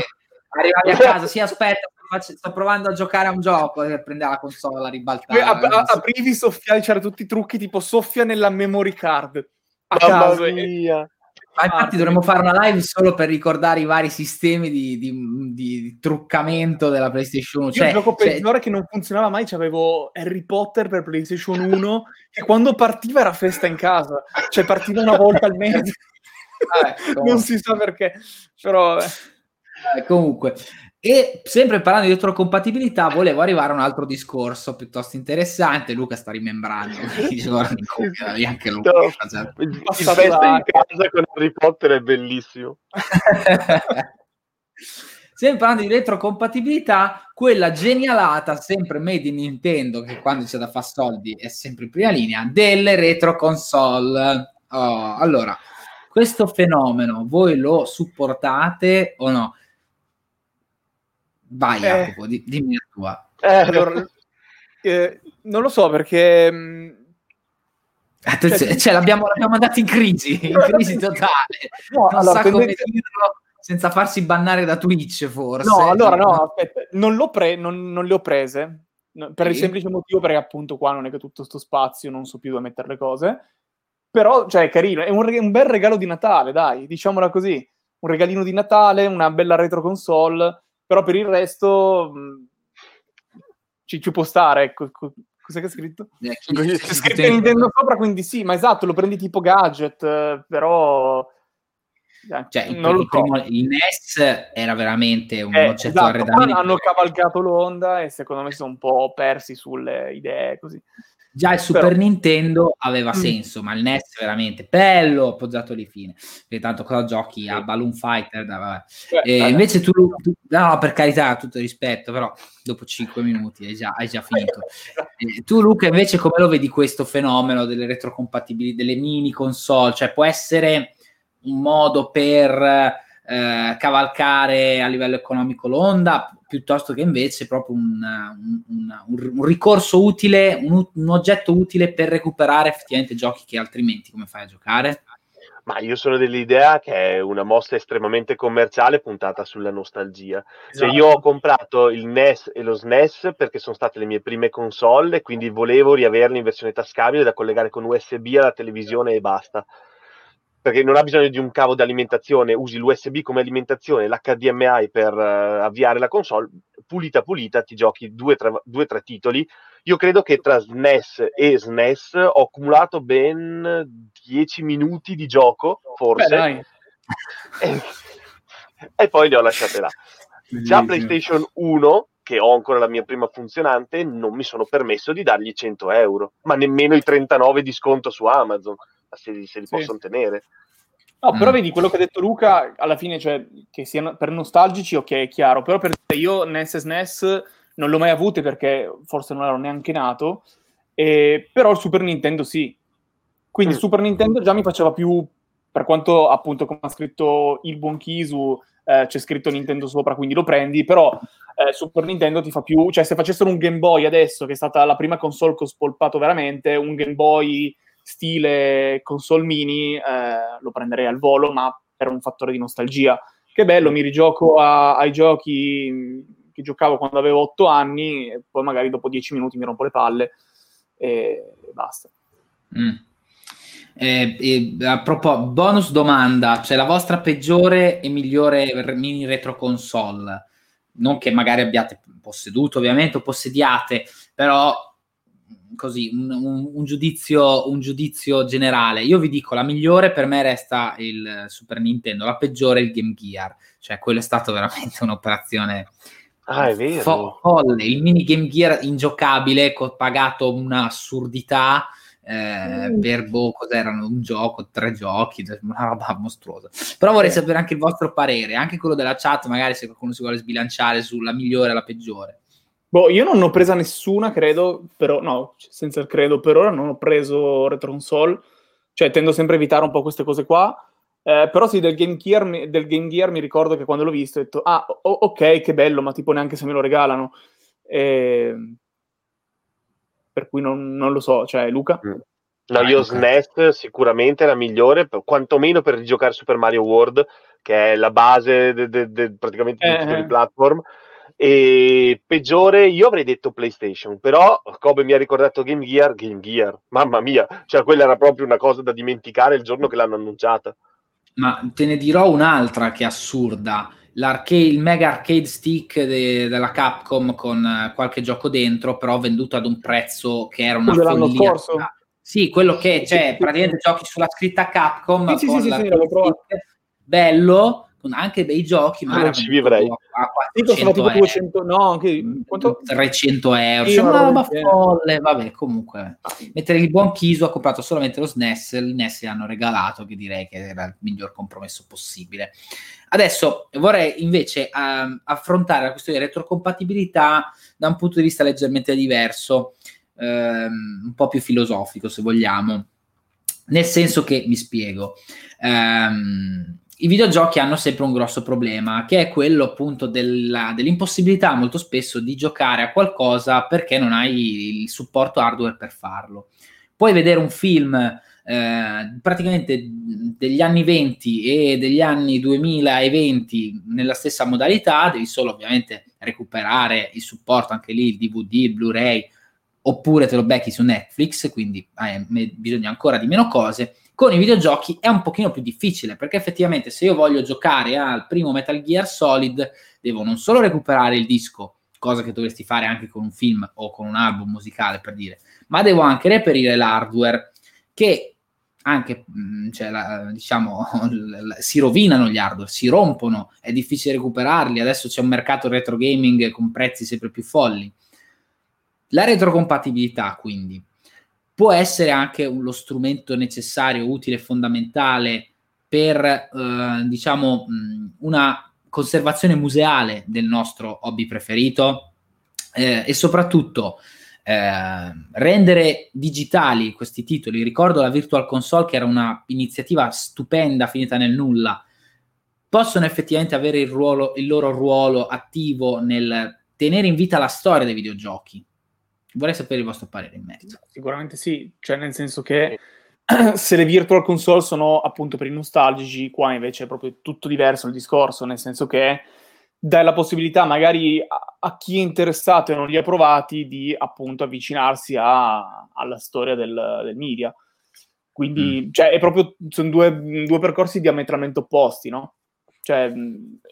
arrivavi a casa, sì aspetta, sto provando a giocare a un gioco e prendeva la console, la ribaltava. A, a, aprivi, soffiavi, c'erano tutti i trucchi tipo soffia nella memory card. A Mamma caso, mia. Ma infatti dovremmo fare una live solo per ricordare i vari sistemi di, di, di truccamento della PlayStation 1. Cioè, il gioco cioè... peggiore che non funzionava mai, c'avevo Harry Potter per PlayStation 1 che quando partiva era festa in casa, cioè partiva una volta al mese. Ah, ecco. non si sa perché, però... Eh, comunque, e sempre parlando di retrocompatibilità, volevo arrivare a un altro discorso piuttosto interessante. Luca sta rimembrando i giorni anche Luca. No, il festa in casa con Harry Potter è bellissimo. sempre parlando di retrocompatibilità, quella genialata, sempre made in Nintendo, che quando c'è da fare soldi è sempre in prima linea, delle retro console. Oh, allora, questo fenomeno voi lo supportate o no? Vai, eh, Jacopo, di, dimmi la tua. Eh, allora, eh, non lo so perché... Mm, Attenzione, cioè, cioè, l'abbiamo, l'abbiamo andato in crisi, in crisi totale. No, non allora, sa come dirlo senza farsi bannare da Twitch, forse. No, allora no, aspetta, non, l'ho pre- non, non le ho prese, per sì. il semplice motivo perché appunto qua non è che tutto questo spazio, non so più dove mettere le cose. Però, cioè, è carino, è un, un bel regalo di Natale, dai, diciamola così. Un regalino di Natale, una bella retro console però per il resto mh, mm, ci, ci, può stare, ecco. Cos'è che ha scritto? Eh, C'è scritto Nintendo sopra, quindi sì, ma esatto, lo prendi tipo gadget, però... Eh, cioè, il, il, primo, il, NES era veramente un eh, oggetto esatto, arredamento. Hanno cavalcato l'onda e secondo me sono un po' persi sulle idee così. Già il Super Però... Nintendo aveva mm. senso, ma il NES veramente bello, appoggiato lì fine. Perché tanto cosa giochi sì. a Balloon Fighter? Da, eh, invece tu, tu, no, per carità, tutto rispetto, però dopo 5 minuti hai già, hai già finito. eh, tu, Luca, invece, come lo vedi questo fenomeno delle retrocompatibili, delle mini console? Cioè, può essere un modo per eh, cavalcare a livello economico l'onda, piuttosto che invece proprio un, un, un, un ricorso utile, un, oggetto utile per recuperare effettivamente giochi che altrimenti come fai a giocare? Ma io sono dell'idea che è una mossa estremamente commerciale puntata sulla nostalgia. Esatto. Cioè io ho comprato il NES e lo SNES perché sono state le mie prime console quindi volevo riaverle in versione tascabile da collegare con USB alla televisione e basta perché non ha bisogno di un cavo di alimentazione, usi l'USB come alimentazione, l'HDMI per uh, avviare la console, pulita pulita ti giochi due o tre, tre, titoli Io credo che tra SNES e SNES ho accumulato ben 10 minuti di gioco, forse. Beh, e, e, poi li ho lasciate là. Già PlayStation 1, che ho ancora la mia prima funzionante, non mi sono permesso di dargli 100 euro, ma nemmeno i 39 di sconto su Amazon, se, se li sì. possono tenere. No, però mm. vedi quello che ha detto Luca, alla fine, cioè, che siano per nostalgici, ok, è chiaro, però per io NES e SNES non l'ho mai avute perché forse non ero neanche nato, eh, però il Super Nintendo sì. Quindi mm. Super Nintendo già mi faceva più, per quanto appunto come ha scritto il buon Kisu, eh, c'è scritto Nintendo sopra, quindi lo prendi, però eh, Super Nintendo ti fa più, cioè se facessero un Game Boy adesso, che è stata la prima console che ho spolpato veramente, un Game Boy stile console mini, eh, lo prenderei al volo, ma per un fattore di nostalgia. Che bello, mi rigioco a, ai giochi che giocavo quando avevo 8 anni, e poi magari dopo 10 minuti mi rompo le palle e basta. Mm. Eh, eh, a proposito, bonus domanda, cioè la vostra peggiore e migliore mini retro console? Non che magari abbiate posseduto ovviamente o possediate, però così un, un, un, giudizio, un giudizio generale. Io vi dico, la migliore per me resta il Super Nintendo, la peggiore il Game Gear, cioè quello è stato veramente un'operazione ah, è vero. Fo- folle. Il mini Game Gear ingiocabile, ho pagato un'assurdità. Eh, mm. per boh, cos'erano un gioco, tre giochi, una roba mostruosa. Però vorrei eh. sapere anche il vostro parere, anche quello della chat, magari se qualcuno si vuole sbilanciare sulla migliore e la peggiore. Boh, io non ho presa nessuna, credo, però no, senza il credo, per ora non ho preso retro console, cioè tendo sempre a evitare un po' queste cose qua. Eh, però sì, del Game, Gear, del Game Gear mi ricordo che quando l'ho visto ho detto, ah, o- ok, che bello, ma tipo neanche se me lo regalano. Eh, per cui non, non, lo so, cioè Luca? Mm. No, io SNES sicuramente è la migliore, quantomeno per giocare Super Mario World, che è la base de, de, de, praticamente di tutti i eh, eh. platform. E peggiore, io avrei detto PlayStation, però come mi ha ricordato Game Gear, Game Gear, mamma mia, cioè quella era proprio una cosa da dimenticare il giorno che l'hanno annunciata. Ma te ne dirò un'altra che è assurda. il mega arcade stick de, della Capcom con uh, qualche gioco dentro, però venduto ad un prezzo che era una Quello follia. Corso? Sì, quello che c'è, cioè, praticamente giochi sulla scritta Capcom sì, con sì, sì, sì, bello, con anche bei giochi, ma non ci vivrei. A 400 tipo 200, no, anche quanto? 300 euro, sì, una roba folle, vabbè, comunque. Mentre il buon Kisu ha comprato solamente lo SNES, il NES gli hanno regalato, che direi che era il miglior compromesso possibile. Adesso vorrei invece uh, affrontare la questione di retrocompatibilità da un punto di vista leggermente diverso, uh, un po' più filosofico, se vogliamo. Nel senso che, mi spiego, um, i videogiochi hanno sempre un grosso problema, che è quello appunto della, dell'impossibilità molto spesso di giocare a qualcosa perché non hai il supporto hardware per farlo. Puoi vedere un film eh, praticamente degli anni 20 e degli anni 2020 nella stessa modalità, devi solo ovviamente recuperare il supporto anche lì, il DVD, il Blu-ray, oppure te lo becchi su Netflix, quindi hai bisogno ancora di meno cose con i videogiochi è un pochino più difficile, perché effettivamente se io voglio giocare al primo Metal Gear Solid, devo non solo recuperare il disco, cosa che dovresti fare anche con un film o con un album musicale per dire, ma devo anche reperire l'hardware che anche mm, cioè, la, diciamo si rovinano gli hardware, si rompono, è difficile recuperarli. Adesso c'è un mercato retro gaming con prezzi sempre più folli. La retrocompatibilità, quindi, può essere anche lo strumento necessario, utile fondamentale per, eh, diciamo, una conservazione museale del nostro hobby preferito eh, e soprattutto eh, rendere digitali questi titoli. Ricordo la Virtual Console che era un'iniziativa stupenda finita nel nulla. Possono effettivamente avere il, ruolo, il loro ruolo attivo nel tenere in vita la storia dei videogiochi Vorrei sapere il vostro parere in merito. Sicuramente sì, cioè nel senso che se le virtual console sono appunto per i nostalgici, qua invece è proprio tutto diverso il discorso, nel senso che dai la possibilità magari a, a chi è interessato e non li ha provati di appunto avvicinarsi a, alla storia del, del media. Quindi, mm. cioè, è proprio, sono due, due, percorsi diametralmente opposti, no? Cioè,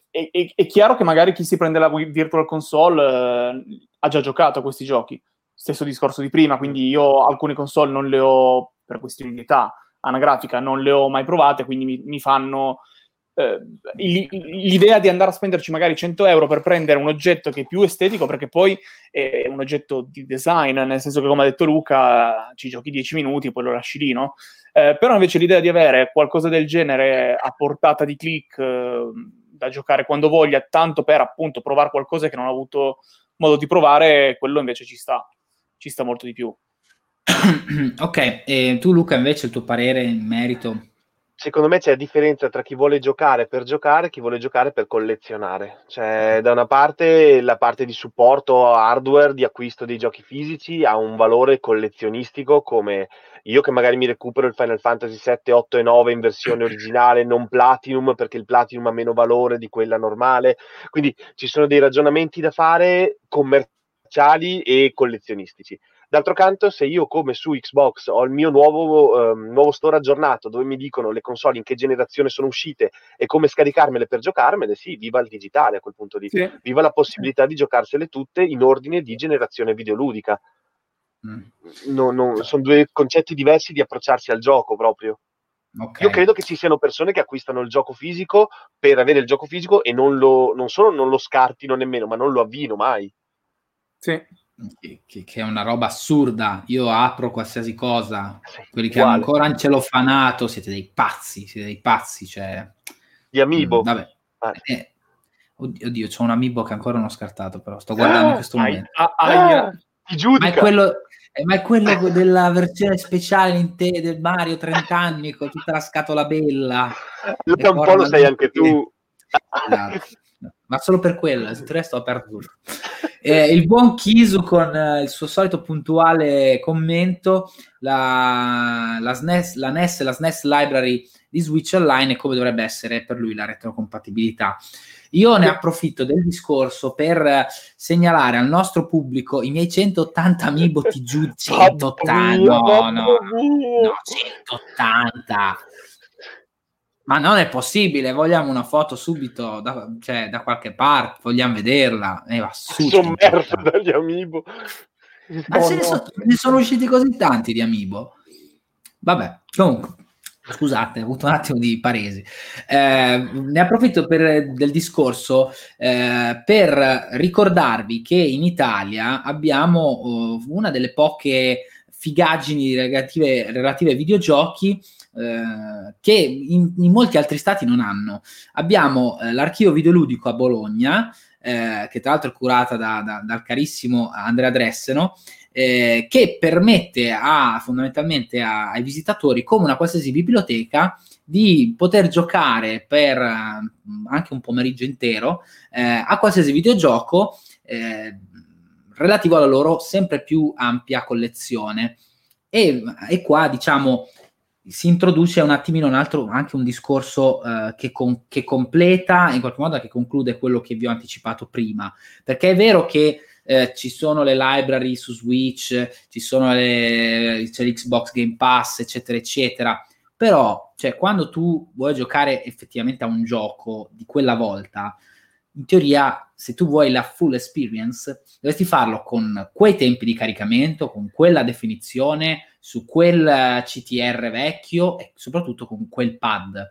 è, è, è, chiaro che magari chi si prende la virtual console eh, ha già giocato a questi giochi, stesso discorso di prima, quindi io alcune console non le ho, per questioni di età anagrafica, non le ho mai provate, quindi mi, mi fanno eh, l'idea di andare a spenderci magari 100 euro per prendere un oggetto che è più estetico, perché poi è un oggetto di design, nel senso che come ha detto Luca, ci giochi 10 minuti e poi lo lasci lì, no? Eh, però invece l'idea di avere qualcosa del genere a portata di click eh, da giocare quando voglia, tanto per appunto provare qualcosa che non ho avuto modo di provare, quello invece ci sta, ci sta molto di più. ok, e tu Luca invece il tuo parere in merito? secondo me c'è differenza tra chi vuole giocare per giocare e chi vuole giocare per collezionare. Cioè, da una parte la parte di supporto hardware, di acquisto dei giochi fisici ha un valore collezionistico come io che magari mi recupero il Final Fantasy 7, 8 e 9 in versione originale, non Platinum, perché il Platinum ha meno valore di quella normale. Quindi ci sono dei ragionamenti da fare commerciali e collezionistici. D'altro canto, se io come su Xbox ho il mio nuovo, eh, nuovo store aggiornato dove mi dicono le console in che generazione sono uscite e come scaricarmele per giocarmele, sì, viva il digitale a quel punto di sì. viva la possibilità di giocarsele tutte in ordine di generazione videoludica. Mm. No, no, sono due concetti diversi di approcciarsi al gioco proprio. Okay. Io credo che ci siano persone che acquistano il gioco fisico per avere il gioco fisico e non, lo, non solo non lo scartino nemmeno, ma non lo avvino mai. Sì che, che, è una roba assurda. Io apro qualsiasi cosa, quelli che hanno ancora un celofanato, siete dei pazzi, siete dei pazzi. Cioè... Di Amiibo. Mm, vabbè. Ah. Eh, oddio, oddio, c'ho un Amiibo che ancora non ho scartato, però sto guardando ah, in questo momento. Ah, ah, ma è quello, eh, ma è quello della versione speciale in te del Mario 30 anni con tutta la scatola bella. Luca, un po' lo sai anche tu. Esatto ma solo per quello, il resto ho aperto tutto. Eh, il buon Kisu con eh, il suo solito puntuale commento, la, la, SNES, la NES e la SNES Library di Switch Online e come dovrebbe essere per lui la retrocompatibilità. Io ne approfitto del discorso per segnalare al nostro pubblico i miei 180 amiibo TG 180 no, no, no, 180 ma non è possibile, vogliamo una foto subito da, cioè, da qualche parte, vogliamo vederla. E va su. Sommerso dagli amiibo. Ma oh, no. ne, so, ne, sono usciti così tanti di amiibo. Vabbè, comunque, scusate, ho avuto un attimo di paresi. Eh, ne approfitto per, del discorso eh, per ricordarvi che in Italia abbiamo uh, una delle poche figaggini relative, relative ai videogiochi eh, che in, in, molti altri stati non hanno. Abbiamo eh, l'archivio videoludico a Bologna, eh, che tra l'altro è curata da, da, dal carissimo Andrea Dresseno, eh, che permette a, fondamentalmente a, ai visitatori, come una qualsiasi biblioteca, di poter giocare per anche un pomeriggio intero a qualsiasi videogioco relativo alla loro sempre più ampia collezione. E, e qua diciamo si introduce un attimino un altro, anche un discorso uh, che, con, che, completa, in qualche modo che conclude quello che vi ho anticipato prima, perché è vero che eh, ci sono le library su Switch, ci sono le, c'è l'Xbox Game Pass, eccetera, eccetera, però cioè, quando tu vuoi giocare effettivamente a un gioco di quella volta, in teoria, se tu vuoi la full experience, dovresti farlo con quei tempi di caricamento, con quella definizione, su quel CTR vecchio e soprattutto con quel pad.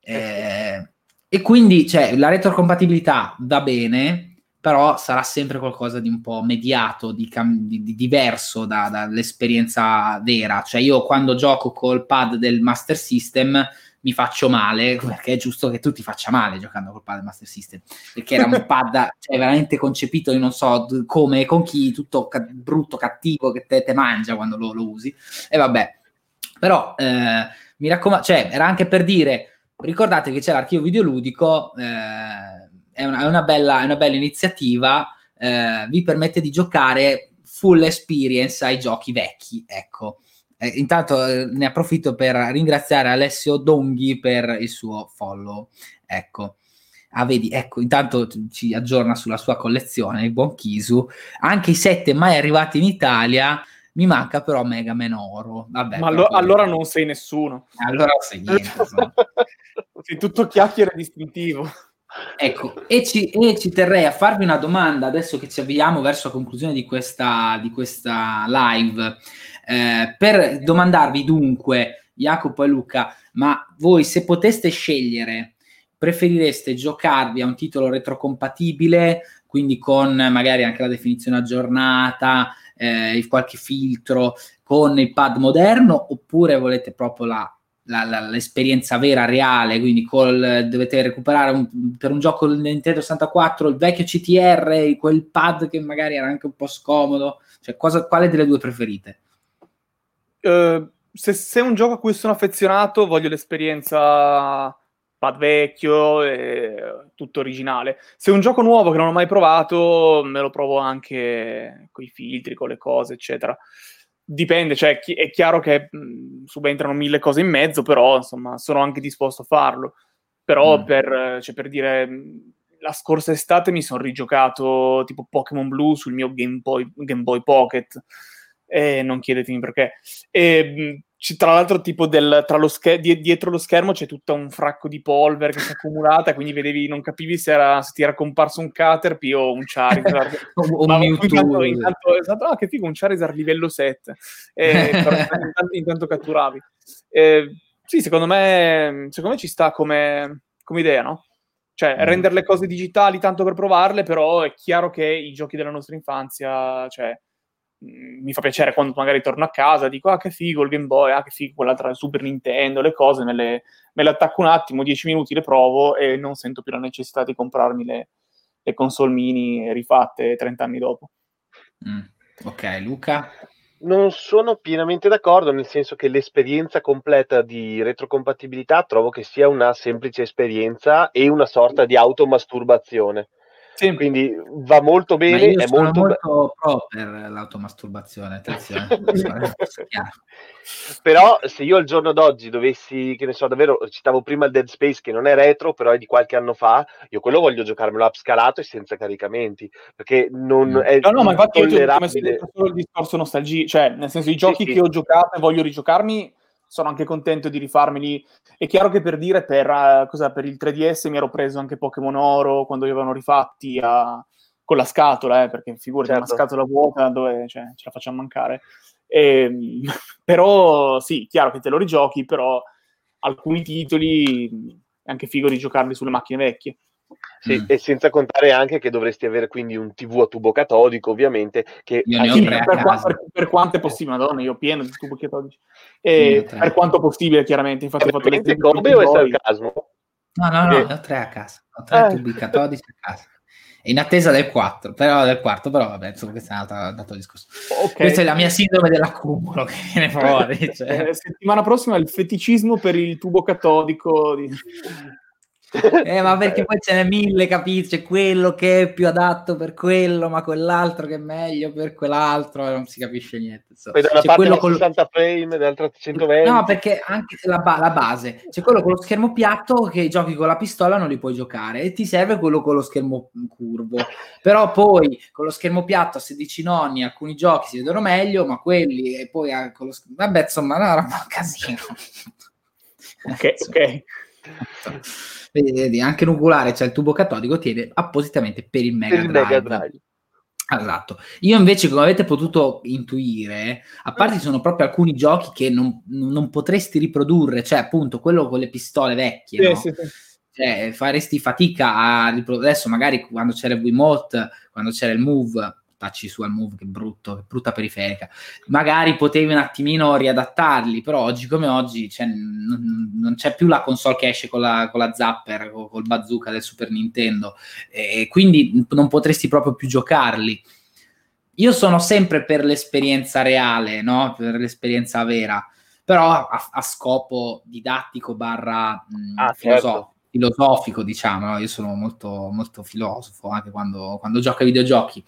Eh, e quindi cioè, la retrocompatibilità va bene, però sarà sempre qualcosa di un po' mediato, di, cam- di, di diverso da, dall'esperienza vera. Cioè io quando gioco col pad del Master System mi faccio male, perché è giusto che tu ti faccia male giocando col pad Master System, perché era un pad cioè, veramente concepito, io non so come, con chi, tutto ca- brutto, cattivo, che te, te mangia quando lo, lo, usi, e vabbè. Però, eh, mi raccomando, cioè, era anche per dire, ricordate che c'è l'archivio videoludico, eh, è, una, è, una bella, è una bella iniziativa, eh, vi permette di giocare full experience ai giochi vecchi, ecco. Eh, intanto eh, ne approfitto per ringraziare Alessio Donghi per il suo follow. Ecco. Ah, vedi, ecco, intanto ci aggiorna sulla sua collezione, il buon Kisu. Anche i sette mai arrivati in Italia, mi manca però Mega Man Oro. Vabbè, Ma allo- allora non sei nessuno. Allora sei niente. sei tutto chiacchiere distintivo. Ecco, e ci, e ci, terrei a farvi una domanda adesso che ci avviamo verso la conclusione di questa, di questa live, eh, per domandarvi dunque, Jacopo e Luca, ma voi se poteste scegliere, preferireste giocarvi a un titolo retrocompatibile, quindi con magari anche la definizione aggiornata, eh, qualche filtro, con il pad moderno, oppure volete proprio la la, la, l'esperienza vera, reale, quindi col, dovete recuperare un, per un gioco Nintendo 64 il vecchio CTR, quel pad che magari era anche un po' scomodo, cioè cosa, quale delle due preferite? Uh, se, se, è un gioco a cui sono affezionato, voglio l'esperienza pad vecchio e tutto originale. Se è un gioco nuovo che non ho mai provato, me lo provo anche con i filtri, con le cose, eccetera dipende, cioè è chiaro che mh, subentrano mille cose in mezzo, però insomma sono anche disposto a farlo. Però mm. per, cioè, per dire, la scorsa estate mi sono rigiocato tipo Pokémon Blue sul mio Game Boy, Game Boy Pocket e non chiedetemi perché. E, tra l'altro tipo del, lo scher- dietro lo schermo c'è tutto un fracco di polvere che si è accumulata, quindi vedevi, non capivi se, era, se ti era comparso un Caterpie o un Charizard. o un Mewtwo. Intanto, intanto, esatto, ah, che figo, un Charizard livello 7. E, intanto, intanto, catturavi. E, sì, secondo me, secondo me ci sta come, come idea, no? Cioè, mm. rendere le cose digitali tanto per provarle, però è chiaro che i giochi della nostra infanzia, cioè mi fa piacere quando magari torno a casa, dico ah che figo il Game Boy, ah che figo quell'altra Super Nintendo, le cose, me le, me le attacco un attimo, 10 minuti le provo e non sento più la necessità di comprarmi le, le console mini rifatte 30 anni dopo. Mm. Ok, Luca? Non sono pienamente d'accordo, nel senso che l'esperienza completa di retrocompatibilità trovo che sia una semplice esperienza e una sorta di automasturbazione. Sì. Quindi va molto bene. è molto, molto pro per l'automasturbazione, attenzione. però se io al giorno d'oggi dovessi, che ne so, davvero, citavo prima il Dead Space che non è retro, però è di qualche anno fa, io quello voglio giocarmelo upscalato e senza caricamenti, perché non mm. è No, no, ma infatti io ho solo il discorso nostalgia, cioè nel senso i giochi sì, che sì. ho giocato e voglio rigiocarmi sono anche contento di rifarmeli. È chiaro che per dire, per, uh, cosa, per il 3DS mi ero preso anche Pokémon Oro quando li avevano rifatti a, con la scatola, eh, perché figurati, certo. una scatola vuota dove cioè, ce la facciamo mancare. E, ehm, però sì, chiaro che te lo rigiochi, però alcuni titoli è anche figo di giocarli sulle macchine vecchie. Sì, mm. E senza contare anche che dovresti avere quindi un TV a tubo catodico, ovviamente. Che io ne ho tre per, qua, per, per, quanto è possibile, madonna, io ho pieno di tubi catodici. E per quanto possibile, chiaramente. Infatti, ho fatto le Kobe o è sarcasmo? No, no, no, ne ho tre a casa. Ho tre eh. tubi catodici a casa. In attesa del 4, però del quarto, però vabbè, insomma, questo è un altro, un altro discorso. Okay. Questa è la mia sindrome dell'accumulo che viene fuori. Cioè. Eh, settimana prossima il feticismo per il tubo catodico. Di... Eh, ma perché poi ce n'è mille, capisci? C'è quello che è più adatto per quello, ma quell'altro che è meglio per quell'altro, non si capisce niente. So. Poi da una c'è parte con 60 frame, dall'altra 120. No, perché anche la, ba- la, base, c'è quello con lo schermo piatto che giochi con la pistola non li puoi giocare e ti serve quello con lo schermo curvo. Però poi con lo schermo piatto a 16 nonni alcuni giochi si vedono meglio, ma quelli e poi con lo schermo... Vabbè, insomma, no, era un casino. ok, ok. Vedi, vedi, anche l'oculare, cioè il tubo catodico, tiene appositamente per il Mega, per il Mega Drive. Esatto. Io invece, come avete potuto intuire, a parte ci sono proprio alcuni giochi che non, non potresti riprodurre, cioè appunto quello con le pistole vecchie, sì, no? sì, sì. Cioè, faresti fatica a riprodurre. Adesso magari quando c'era il Wiimote, quando c'era il Move, tacci su al move, che brutto, che brutta periferica. Magari potevi un attimino riadattarli, però oggi come oggi cioè, non, non, c'è più la console che esce con la, con la zapper, con, col bazooka del Super Nintendo, e quindi non potresti proprio più giocarli. Io sono sempre per l'esperienza reale, no? per l'esperienza vera, però a, a scopo didattico barra mh, ah, filosofico. Certo filosofico, diciamo, no? io sono molto, molto filosofo anche quando, quando gioco ai videogiochi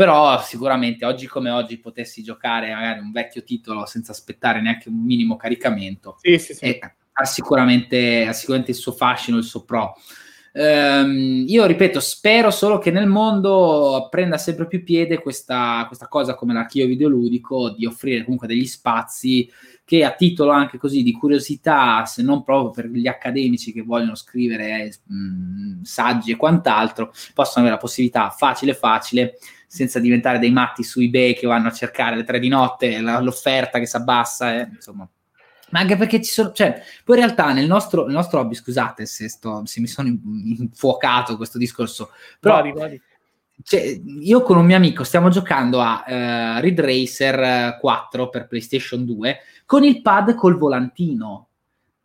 però sicuramente oggi come oggi potessi giocare magari un vecchio titolo senza aspettare neanche un minimo caricamento sì, sì, sì. ha, sicuramente, ha, sicuramente, il suo fascino, il suo pro. ehm, io ripeto, spero solo che nel mondo prenda sempre più piede questa, questa cosa come l'archivio videoludico di offrire comunque degli spazi che a titolo anche così di curiosità, se non proprio per gli accademici che vogliono scrivere mh, mm, saggi e quant'altro, possono avere la possibilità facile facile senza diventare dei matti su eBay che vanno a cercare alle tre di notte la, l'offerta che si abbassa, eh, insomma. Ma anche perché ci sono, cioè, poi in realtà nel nostro, nel nostro hobby, scusate se, sto, se mi sono infuocato questo discorso, però vadi, vadi. Cioè, io con un mio amico stiamo giocando a uh, Rid Racer 4 per PlayStation 2 con il pad col volantino.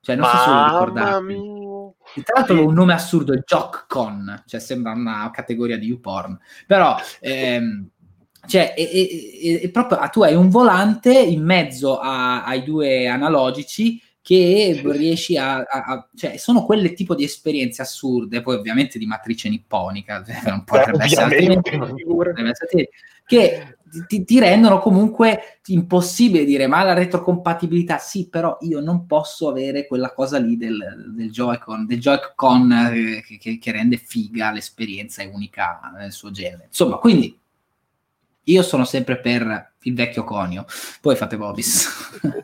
Cioè, non so se lo ricordate. Tra l'altro un nome assurdo, il JockCon, cioè sembra una categoria di YouPorn. Però, ehm, cioè, è, è, è proprio, tu hai un volante in mezzo a, ai due analogici che riesci a, a, a, cioè sono quelle tipo di esperienze assurde poi ovviamente di matrice nipponica non potrebbe essere che ti, ti, rendono comunque impossibile dire ma la retrocompatibilità sì però io non posso avere quella cosa lì del, del Joy-Con del Joy-Con eh, che, che, rende figa l'esperienza è unica nel suo genere insomma quindi io sono sempre per il vecchio conio poi fate Bobis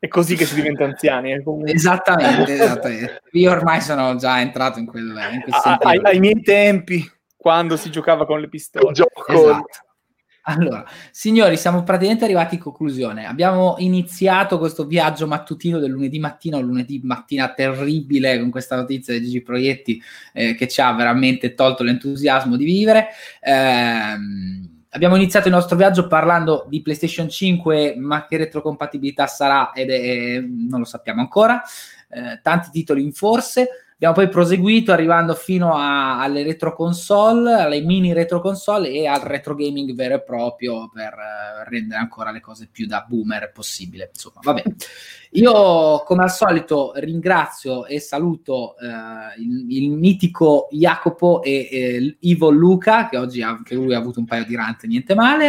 È così che si diventa anziani. Eh, esattamente, esattamente, Io ormai sono già entrato in quel, in quel a, ai, ai, miei tempi, quando si giocava con le pistole. Esatto. Allora, signori, siamo praticamente arrivati in conclusione. Abbiamo iniziato questo viaggio mattutino del lunedì mattina, un lunedì mattina terribile con questa notizia dei Gigi Proietti eh, che ci ha veramente tolto l'entusiasmo di vivere. Eh, abbiamo iniziato il nostro viaggio parlando di PlayStation 5, ma che retrocompatibilità sarà ed è, non lo sappiamo ancora. Eh, tanti titoli in forse. Abbiamo poi proseguito arrivando fino a, alle retro console, alle mini retro console e al retro gaming vero e proprio per uh, rendere ancora le cose più da boomer possibile. Insomma, vabbè. Io come al solito ringrazio e saluto uh, il, il, mitico Jacopo e, e Ivo Luca, che oggi anche lui ha avuto un paio di rant, niente male.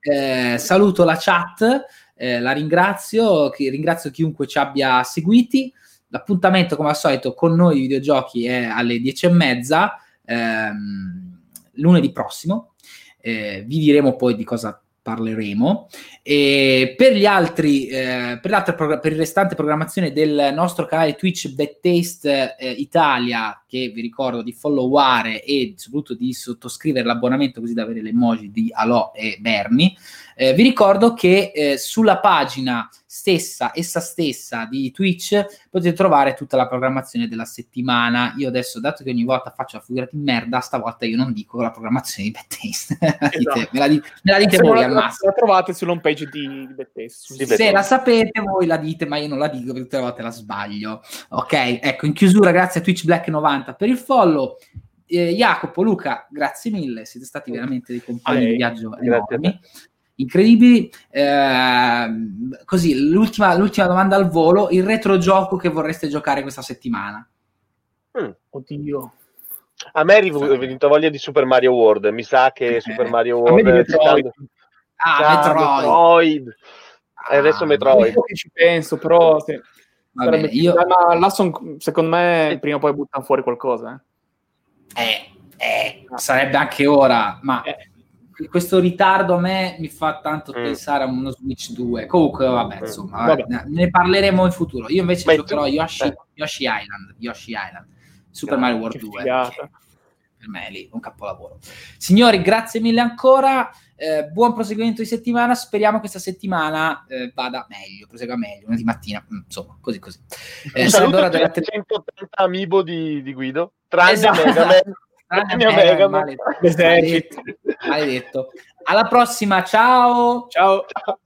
Eh, saluto la chat, eh, la ringrazio, ringrazio chiunque ci abbia seguiti. L'appuntamento, come al solito, con noi i videogiochi è alle 10 e mezza ehm, lunedì prossimo. Eh, vi diremo poi di cosa parleremo. E per gli altri, eh, per, per il restante programmazione del nostro canale Twitch Bad Taste eh, Italia, che vi ricordo di followare e soprattutto di sottoscrivere l'abbonamento così da avere le emoji di Alò e Berni. Eh, vi ricordo che eh, sulla pagina stessa, essa stessa di Twitch, potete trovare tutta la programmazione della settimana. Io adesso, dato che ogni volta faccio la figura di merda, stavolta io non dico la programmazione di Taste. Esatto. me, la dite, me la dite voi la, al massimo. La trovate sull'home page di Bad Taste. Se la sapete, voi la dite, ma io non la dico perché tutte le volte la sbaglio. Ok, ecco, in chiusura, grazie a Twitch Black 90 per il follow. Eh, Jacopo, Luca, grazie mille, siete stati veramente dei compagni di viaggio enormi incredibili. Eh, così, l'ultima, l'ultima, domanda al volo: il retrogioco che vorreste giocare questa settimana? Mm. Oddio. A me è venuta voglia di Super Mario World. Mi sa che eh. Super Mario World è Metroid. Ah, Metroid. Metroid. Ah, e adesso Metroid. Io ci penso, però sì. Vabbè, io... Ma Lasson, secondo me, prima o poi buttano fuori qualcosa. Eh. Eh, eh, sarebbe anche ora, ma eh questo ritardo a me mi fa tanto mm. pensare a uno Switch 2. Comunque, vabbè, mm. insomma, vabbè. ne parleremo in futuro. Io invece Beh, giocherò Yoshi. Yoshi, Island, Yoshi Island, Super no, Mario World 2. Per me è lì un capolavoro. Signori, grazie mille ancora. Eh, buon proseguimento di settimana. Speriamo che questa settimana eh, vada meglio, prosegua meglio, di mattina, mm, insomma, così così. Eh, ora della 180 amiibo di, di Guido, tranne esatto. Mega Man. Ah, mega, maledetto, maledetto. Alla prossima, ciao. Ciao. ciao.